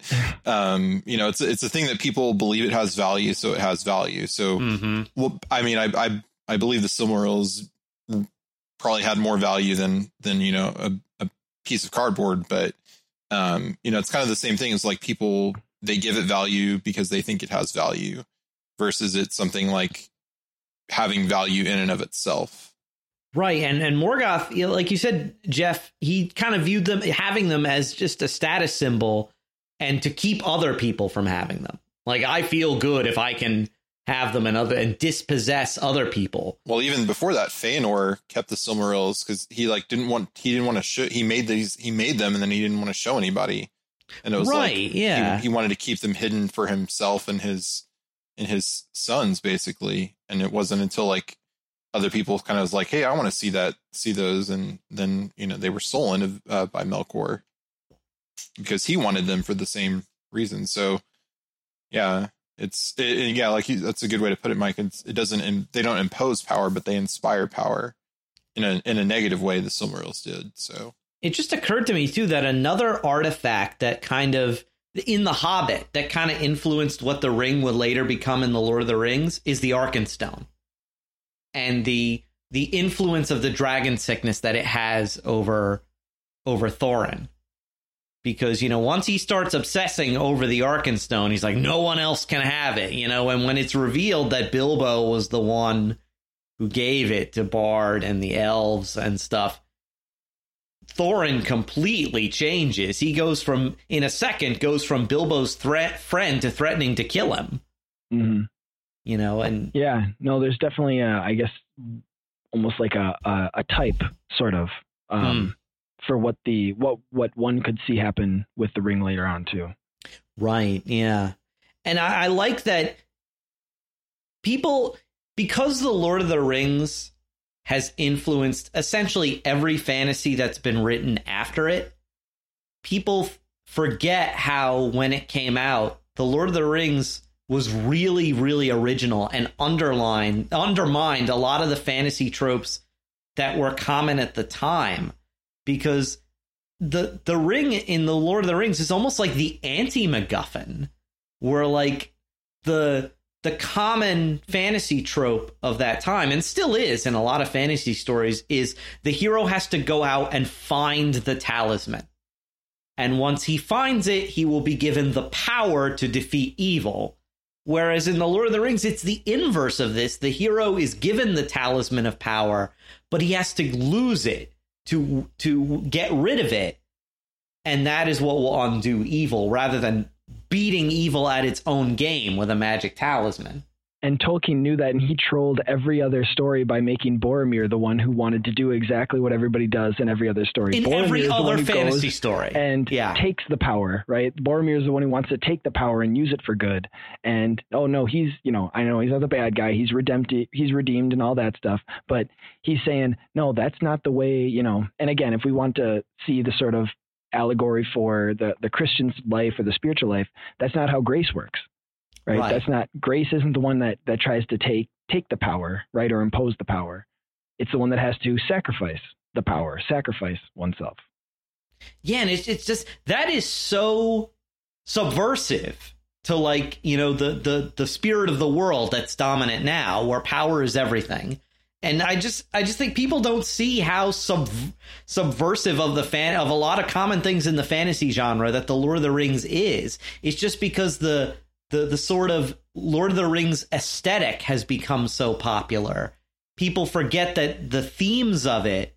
um, you know, it's it's a thing that people believe it has value, so it has value. So Mhm. well, I mean, I I I believe the Silmarils probably had more value than than you know a, a piece of cardboard, but um, you know, it's kind of the same thing as like people they give it value because they think it has value, versus it's something like having value in and of itself. Right, and and Morgoth, you know, like you said, Jeff, he kind of viewed them having them as just a status symbol, and to keep other people from having them. Like I feel good if I can have them and other and dispossess other people. Well, even before that, Feanor kept the Silmarils because he like didn't want he didn't want to show he made these he made them and then he didn't want to show anybody, and it was right, like yeah. he, he wanted to keep them hidden for himself and his and his sons basically and it wasn't until like other people kind of was like hey i want to see that see those and then you know they were stolen uh, by melkor because he wanted them for the same reason. So yeah it's it, yeah like you, that's a good way to put it mike. It's, it doesn't they don't impose power but they inspire power in a in a negative way the silmarils did so. It just occurred to me too that another artifact that kind of in the Hobbit that kind of influenced what the ring would later become in the Lord of the Rings is the Arkenstone, and the the influence of the dragon sickness that it has over over Thorin. Because you know, once he starts obsessing over the Arkenstone, he's like, no one else can have it. You know, and when it's revealed that Bilbo was the one who gave it to Bard and the elves and stuff, Thorin completely changes. He goes from in a second goes from Bilbo's threat friend to threatening to kill him. hmm You know, and Yeah, no, there's definitely, a, I guess, almost like a, a, a type sort of um, for what the what what one could see happen with the ring later on too. Right. Yeah. And I, I like that people, because The Lord of the Rings has influenced essentially every fantasy that's been written after it, people forget how, when it came out, The Lord of the Rings was really, really original and underlined, undermined a lot of the fantasy tropes that were common at the time because the the ring in the Lord of the Rings is almost like the anti MacGuffin, where like the the common fantasy trope of that time, and still is in a lot of fantasy stories, is the hero has to go out and find the talisman. And once he finds it, he will be given the power to defeat evil. Whereas in The Lord of the Rings, it's the inverse of this. The hero is given the talisman of power, but he has to lose it to to get rid of it and that is what will undo evil rather than beating evil at its own game with a magic talisman and Tolkien knew that, and he trolled every other story by making Boromir the one who wanted to do exactly what everybody does in every other story. In Boromir every is the one other fantasy story. and Yeah. takes the power, right? Boromir is the one who wants to take the power and use it for good. And oh no, he's you know I know he's not the bad guy. He's redeemed. He's redeemed and all that stuff. But he's saying no, that's not the way. You know. And again, if we want to see the sort of allegory for the the Christian's life or the spiritual life, that's not how grace works. Right? Right. That's not grace isn't the one that that tries to take take the power, right, or impose the power. It's the one that has to sacrifice the power, sacrifice oneself. Yeah, and it's it's just that is so subversive to like you know the the the spirit of the world that's dominant now, where power is everything. And I just I just think people don't see how sub, subversive of the fan of a lot of common things in the fantasy genre that the Lord of the Rings is. It's just because the the the sort of Lord of the Rings aesthetic has become so popular. People forget that the themes of it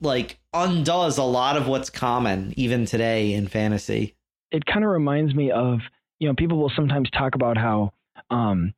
like undoes a lot of what's common even today in fantasy. it kind of reminds me of you know people will sometimes talk about how um,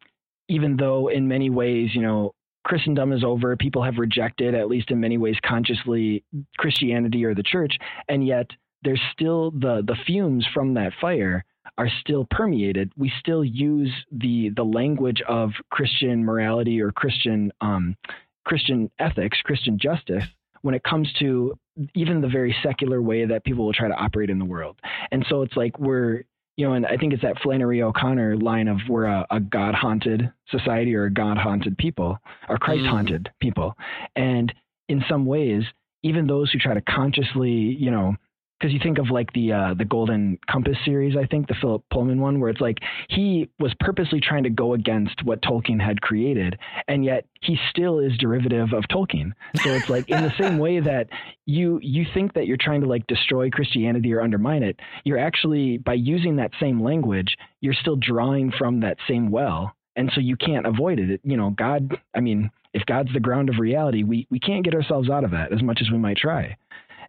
even though in many ways you know Christendom is over, people have rejected at least in many ways consciously Christianity or the church, and yet there's still the the fumes from that fire are still permeated. We still use the the language of Christian morality or Christian um, Christian ethics, Christian justice when it comes to even the very secular way that people will try to operate in the world. And so it's like we're, you know, and I think it's that Flannery O'Connor line of we're a, a God haunted society or a God haunted people or Christ haunted people. And in some ways, even those who try to consciously, you know, because you think of like the uh, the Golden Compass series, I think the Philip Pullman one, where it's like he was purposely trying to go against what Tolkien had created, and yet he still is derivative of Tolkien. So it's like in the same way that you you think that you're trying to like destroy Christianity or undermine it, you're actually by using that same language, you're still drawing from that same well, and so you can't avoid it. it you know, God. I mean, if God's the ground of reality, we we can't get ourselves out of that as much as we might try,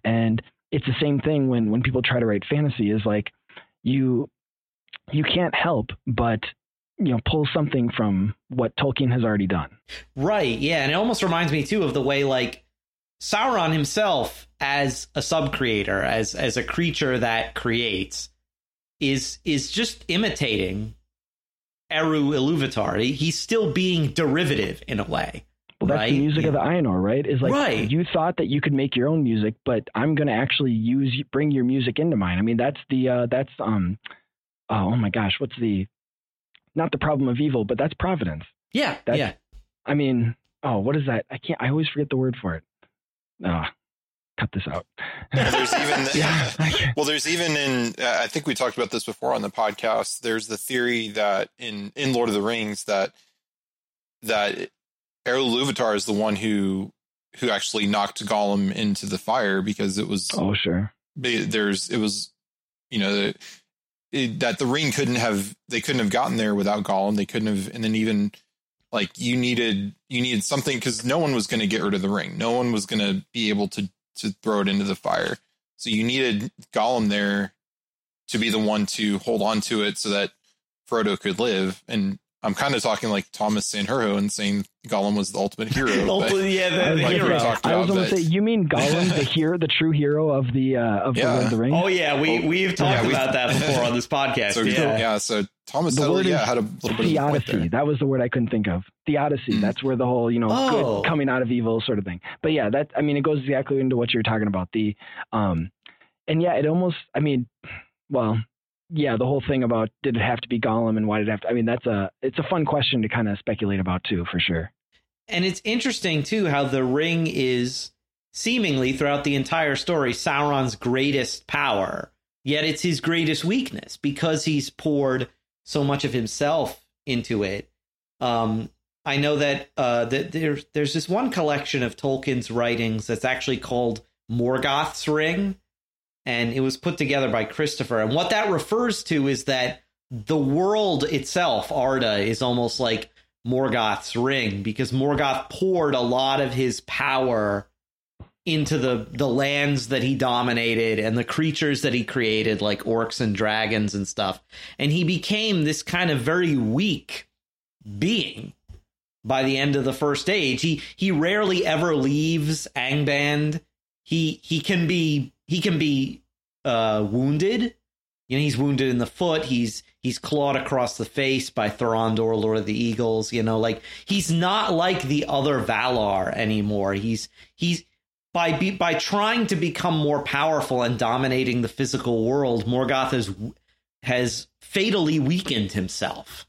and it's the same thing when when people try to write fantasy is like you you can't help but you know pull something from what Tolkien has already done. Right, yeah, and it almost reminds me too of the way like Sauron himself as a sub-creator, as as a creature that creates is is just imitating Eru Iluvatar. He's still being derivative in a way. Well, that's Right, the music of the Ainur, right? Is like Right. you thought that you could make your own music, but I'm going to actually use bring your music into mine. I mean, that's the uh, that's um oh, oh my gosh, what's the not the problem of evil, but that's providence. Yeah, That's- yeah. I mean, oh, what is that? I can't. I always forget the word for it. Ah, cut this out. There's even yeah, well, there's even in uh, I think we talked about this before on the podcast. There's the theory that in in Lord of the Rings that that Iluvatar is the one who who actually knocked Gollum into the fire because it was oh sure. there's it was you know it, that the ring couldn't have they couldn't have gotten there without Gollum. They couldn't have, and then even like you needed you needed something because no one was going to get rid of the ring. No one was going to be able to to throw it into the fire. So you needed Gollum there to be the one to hold on to it so that Frodo could live. And I'm kind of talking like Thomas Sanjurjo and saying Gollum was the ultimate hero. yeah, I the, was, the like hero. I was going to say, you mean Gollum, the hero, the true hero of the uh, of the Yeah. Lord of the Rings? Oh yeah, we we've talked Yeah, we- about that before on this podcast. so yeah. yeah. so Thomas The Settle, word yeah, is had a little bit of a Theodicy. there. That was the word I couldn't think of. Theodicy. Mm. That's where the whole, you know, Oh. good coming out of evil sort of thing. But yeah, that I mean, it goes exactly into what you're talking about. The, um, and yeah, it almost. I mean, well, yeah, the whole thing about did it have to be Gollum and why did it have to? I mean, that's a it's a fun question to kind of speculate about too, for sure. And it's interesting too how the ring is seemingly throughout the entire story Sauron's greatest power, yet it's his greatest weakness because he's poured so much of himself into it. Um, I know that uh, that there's there's this one collection of Tolkien's writings that's actually called Morgoth's Ring, and it was put together by Christopher. And what that refers to is that the world itself, Arda, is almost like Morgoth's ring because Morgoth poured a lot of his power into the the lands that he dominated and the creatures that he created like orcs and dragons and stuff and he became this kind of very weak being by the end of the first age. He he rarely ever leaves Angband. He he can be he can be uh, wounded. You know, he's wounded in the foot. He's he's clawed across the face by Thorondor, Lord of the Eagles. You know, like he's not like the other Valar anymore. He's he's by be, by trying to become more powerful and dominating the physical world. Morgoth has has fatally weakened himself.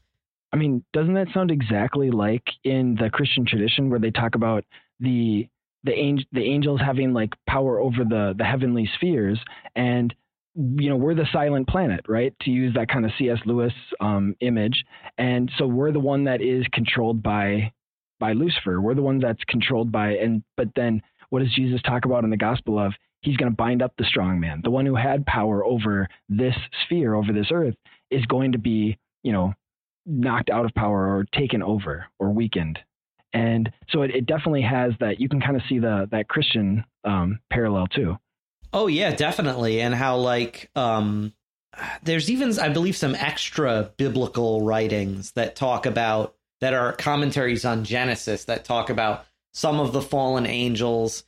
I mean, doesn't that sound exactly like in the Christian tradition where they talk about the the angel the angels having like power over the the heavenly spheres and you know we're the silent planet right? To use that kind of cs lewis um, image. And so we're the one that is controlled by by lucifer. We're the one that's controlled by and but then what does jesus talk about in the gospel of? He's going to bind up the strong man. The one who had power over this sphere over this earth is going to be you know knocked out of power or taken over or weakened and so it, it definitely has that you can kind of see the that christian um, parallel too. Oh yeah definitely. And how like um there's even i believe some extra biblical writings that talk about that are commentaries on genesis that talk about some of the fallen angels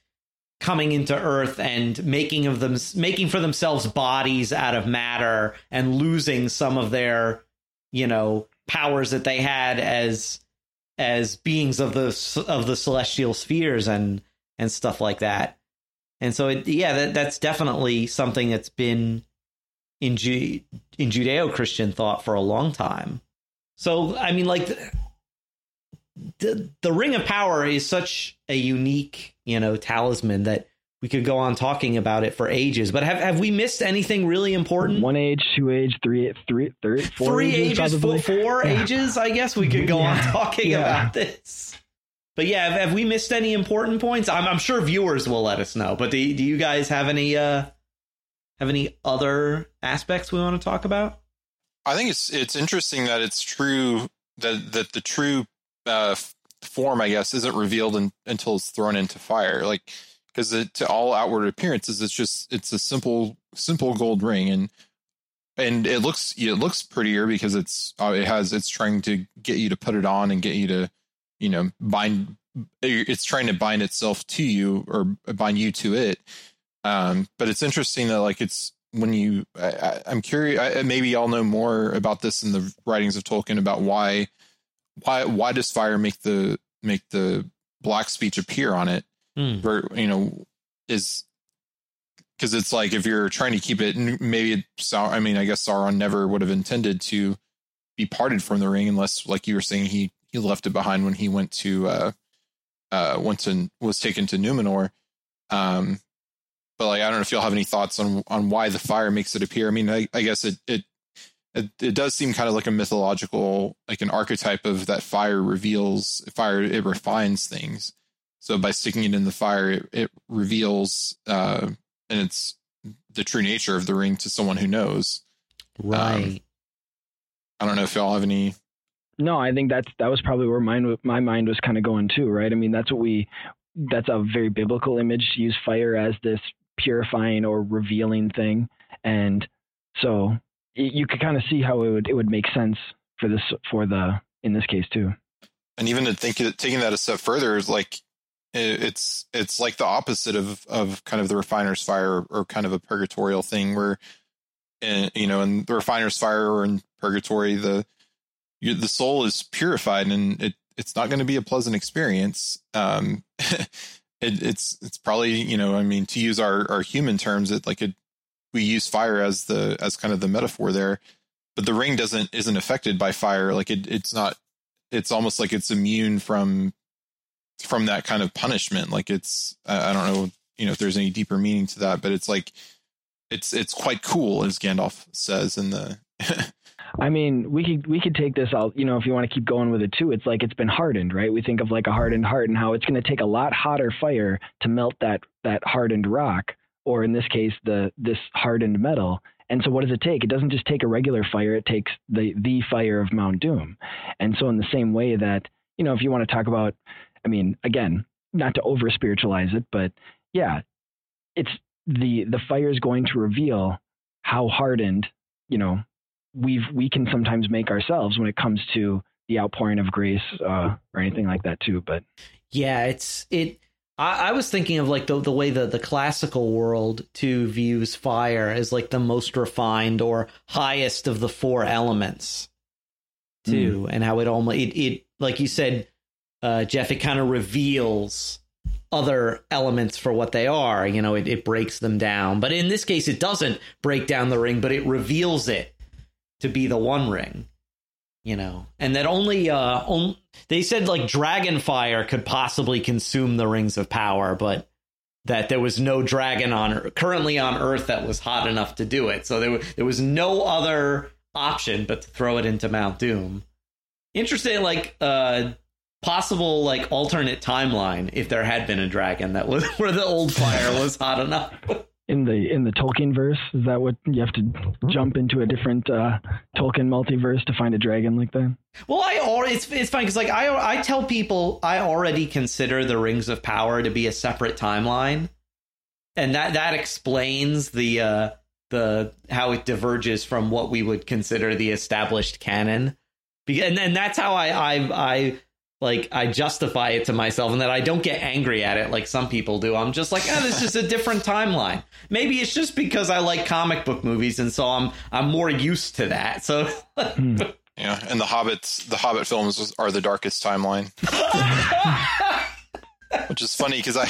coming into earth and making of them making for themselves bodies out of matter and losing some of their you know powers that they had as as beings of the of the celestial spheres and and stuff like that. And so, it, yeah, that, that's definitely something that's been in Ju- in Judeo Christian thought for a long time. So, I mean, like the, the the Ring of Power is such a unique, you know, talisman that we could go on talking about it for ages. But have have we missed anything really important? One age, two age, three, three, three, four three ages, ages four yeah. ages. I guess we could go yeah. on talking yeah. about this. But yeah, have, have, we missed any important points? I'm, I'm, sure viewers will let us know. But do, do you guys have any uh, have any other aspects we want to talk about? I think it's it's interesting that it's true that that the true uh, form, I guess, isn't revealed in, until it's thrown into fire. Like because to all outward appearances, it's just it's a simple simple gold ring, and and it looks it looks prettier because it's uh, it has it's trying to get you to put it on and get you to you know bind it's trying to bind itself to you or bind you to it. Um, but it's interesting that like it's when you I, am curious I, maybe y'all know more about this in the writings of Tolkien about why why why does fire make the make the black speech appear on it mm. you know, is because it's like if you're trying to keep it, maybe it's, I mean, I guess Sauron never would have intended to be parted from the ring unless, like you were saying, he he left it behind when he went to uh uh went to was taken to Numenor. Um, but like I don't know if you'll have any thoughts on on why the fire makes it appear. I mean, I, I guess it, it it it does seem kind of like a mythological, like an archetype of that fire reveals fire. It refines things. So by sticking it in the fire, it, it reveals uh, and it's the true nature of the ring to someone who knows. Right. Um, I don't know if y'all have any. No, I think that's that was probably where mine my mind was kind of going too, right? I mean, that's what we that's a very biblical image to use fire as this purifying or revealing thing, and so you could kind of see how it would it would make sense for this for the in this case too. And even to think taking that a step further is like it's it's like the opposite of of kind of the refiner's fire or, kind of a purgatorial thing where uh, you know in the refiner's fire or in purgatory the the soul is purified and it it's not going to be a pleasant experience. Um it, it's it's probably you know i mean to use our our human terms it like it we use fire as the as kind of the metaphor there but the ring doesn't isn't affected by fire. Like it it's not it's almost like it's immune from from that kind of punishment. Like it's, I don't know, you know, if there's any deeper meaning to that, but it's like, it's, it's quite cool as Gandalf says in the, I mean, we could we could take this all. You know, if you want to keep going with it too, it's like it's been hardened, right? We think of like a hardened heart and how it's going to take a lot hotter fire to melt that that hardened rock, or in this case, the this hardened metal. And so, what does it take? It doesn't just take a regular fire; it takes the the fire of Mount Doom. And so, in the same way that you know, if you want to talk about I mean, again, not to over spiritualize it, but yeah, it's the the fire is going to reveal how hardened, you know, we've we can sometimes make ourselves when it comes to the outpouring of grace uh, or anything like that too. But yeah, it's it. I, I was thinking of like the the way that the classical world too views fire as like the most refined or highest of the four elements too, and how it almost it, it like you said, uh, Jeff, it kind of reveals other elements for what they are. You know, it, it breaks them down. But in this case, it doesn't break down the ring, but it reveals it to be the one ring. You know, and that only uh on, they said like dragon fire could possibly consume the rings of power, but that there was no dragon on currently on Earth that was hot enough to do it. So there there was no other option but to throw it into Mount Doom. Interesting, like uh possible like alternate timeline if there had been a dragon that was where the old fire was hot enough. in the in the Tolkien verse, is that what you have to jump into a different uh, Tolkien multiverse to find a dragon like that? Well, I already it's it's fine because like I I tell people I already consider the Rings of Power to be a separate timeline, and that that explains the uh, the how it diverges from what we would consider the established canon. And and that's how I I I like I justify it to myself and that I don't get angry at it like some people do. I'm just like, oh, this is a different timeline. Maybe it's just because I like comic book movies and so I'm I'm more used to that. So hmm. Yeah, and the Hobbits the Hobbit films are the darkest timeline. Which is funny because I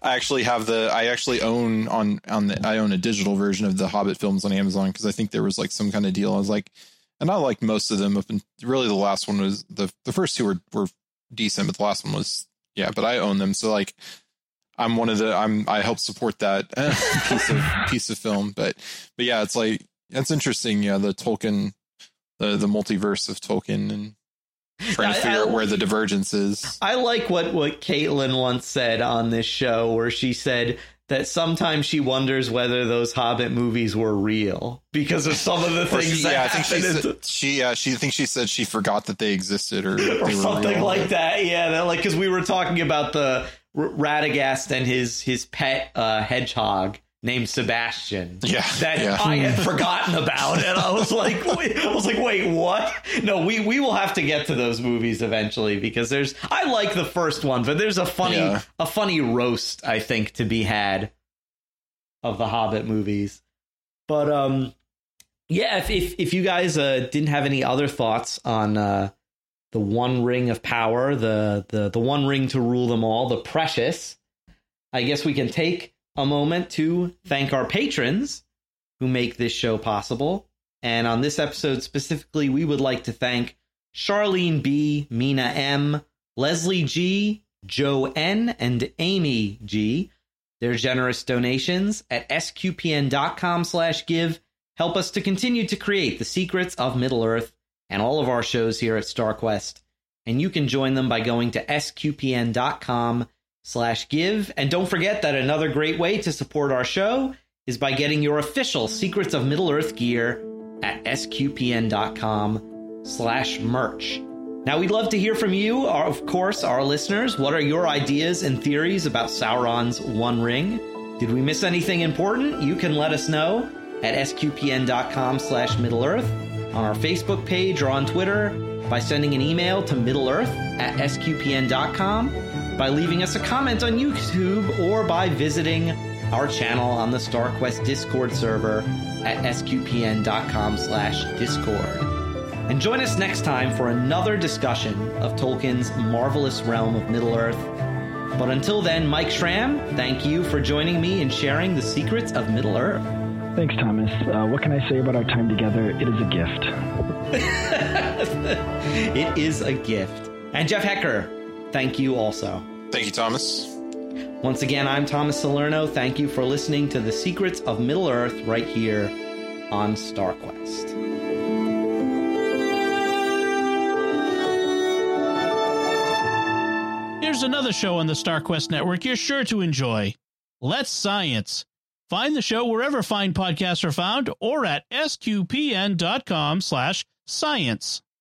I actually have the I actually own on on the I own a digital version of the Hobbit films on Amazon because I think there was like some kind of deal. I was like and I liked most of them up and really the last one was the the first two were were decent, but the last one was yeah. But I own them, so like I'm one of the I'm I help support that piece of piece of film. But but yeah, it's like it's interesting. Yeah, the Tolkien, the the multiverse of Tolkien, and trying to figure I, I, out where the divergence is. I like what what Caitlin once said on this show, where she said that sometimes she wonders whether those Hobbit movies were real because of some of the things she, that yeah, I think she, said, she yeah she thinks she said she forgot that they existed or, or something like that. Yeah, that, like because we were talking about the Radagast and his his pet uh, hedgehog named Sebastian. Yeah, that yeah. I had forgotten about, and I was like, wait, I was like, wait, what? No, we we will have to get to those movies eventually because there's I like the first one, but there's a funny yeah. a funny roast I think to be had of the Hobbit movies. But um, yeah, if if, if you guys uh, didn't have any other thoughts on uh, the One Ring of Power, the the the One Ring to rule them all, the Precious, I guess we can take a moment to thank our patrons who make this show possible. And on this episode specifically, we would like to thank Charlene B, Mina M, Leslie G, Joe N, and Amy G. Their generous donations at sqpn.com slash give help us to continue to create the secrets of Middle Earth and all of our shows here at StarQuest. And you can join them by going to sqpn.com slash give. And don't forget that another great way to support our show is by getting your official Secrets of Middle Earth gear at sqpn.com slash merch. Now, we'd love to hear from you, of course, our listeners. What are your ideas and theories about Sauron's One Ring? Did we miss anything important? You can let us know at sqpn.com slash Middle Earth, on our Facebook page or on Twitter, by sending an email to Middle Earth at sqpn.com by leaving us a comment on YouTube or by visiting our channel on the StarQuest Discord server at sqpn.com slash discord. And join us next time for another discussion of Tolkien's marvelous realm of Middle-earth. But until then, Mike Schramm, thank you for joining me and sharing the secrets of Middle-earth. Thanks, Thomas. Uh, what can I say about our time together? It is a gift. it is a gift. And Jeff Haecker, thank you also. Thank you, Thomas. Once again, I'm Thomas Salerno. Thank you for listening to The Secrets of Middle Earth right here on StarQuest. Here's another show on the StarQuest network you're sure to enjoy. Let's Science. Find the show wherever fine podcasts are found or at sqpn.com slash science.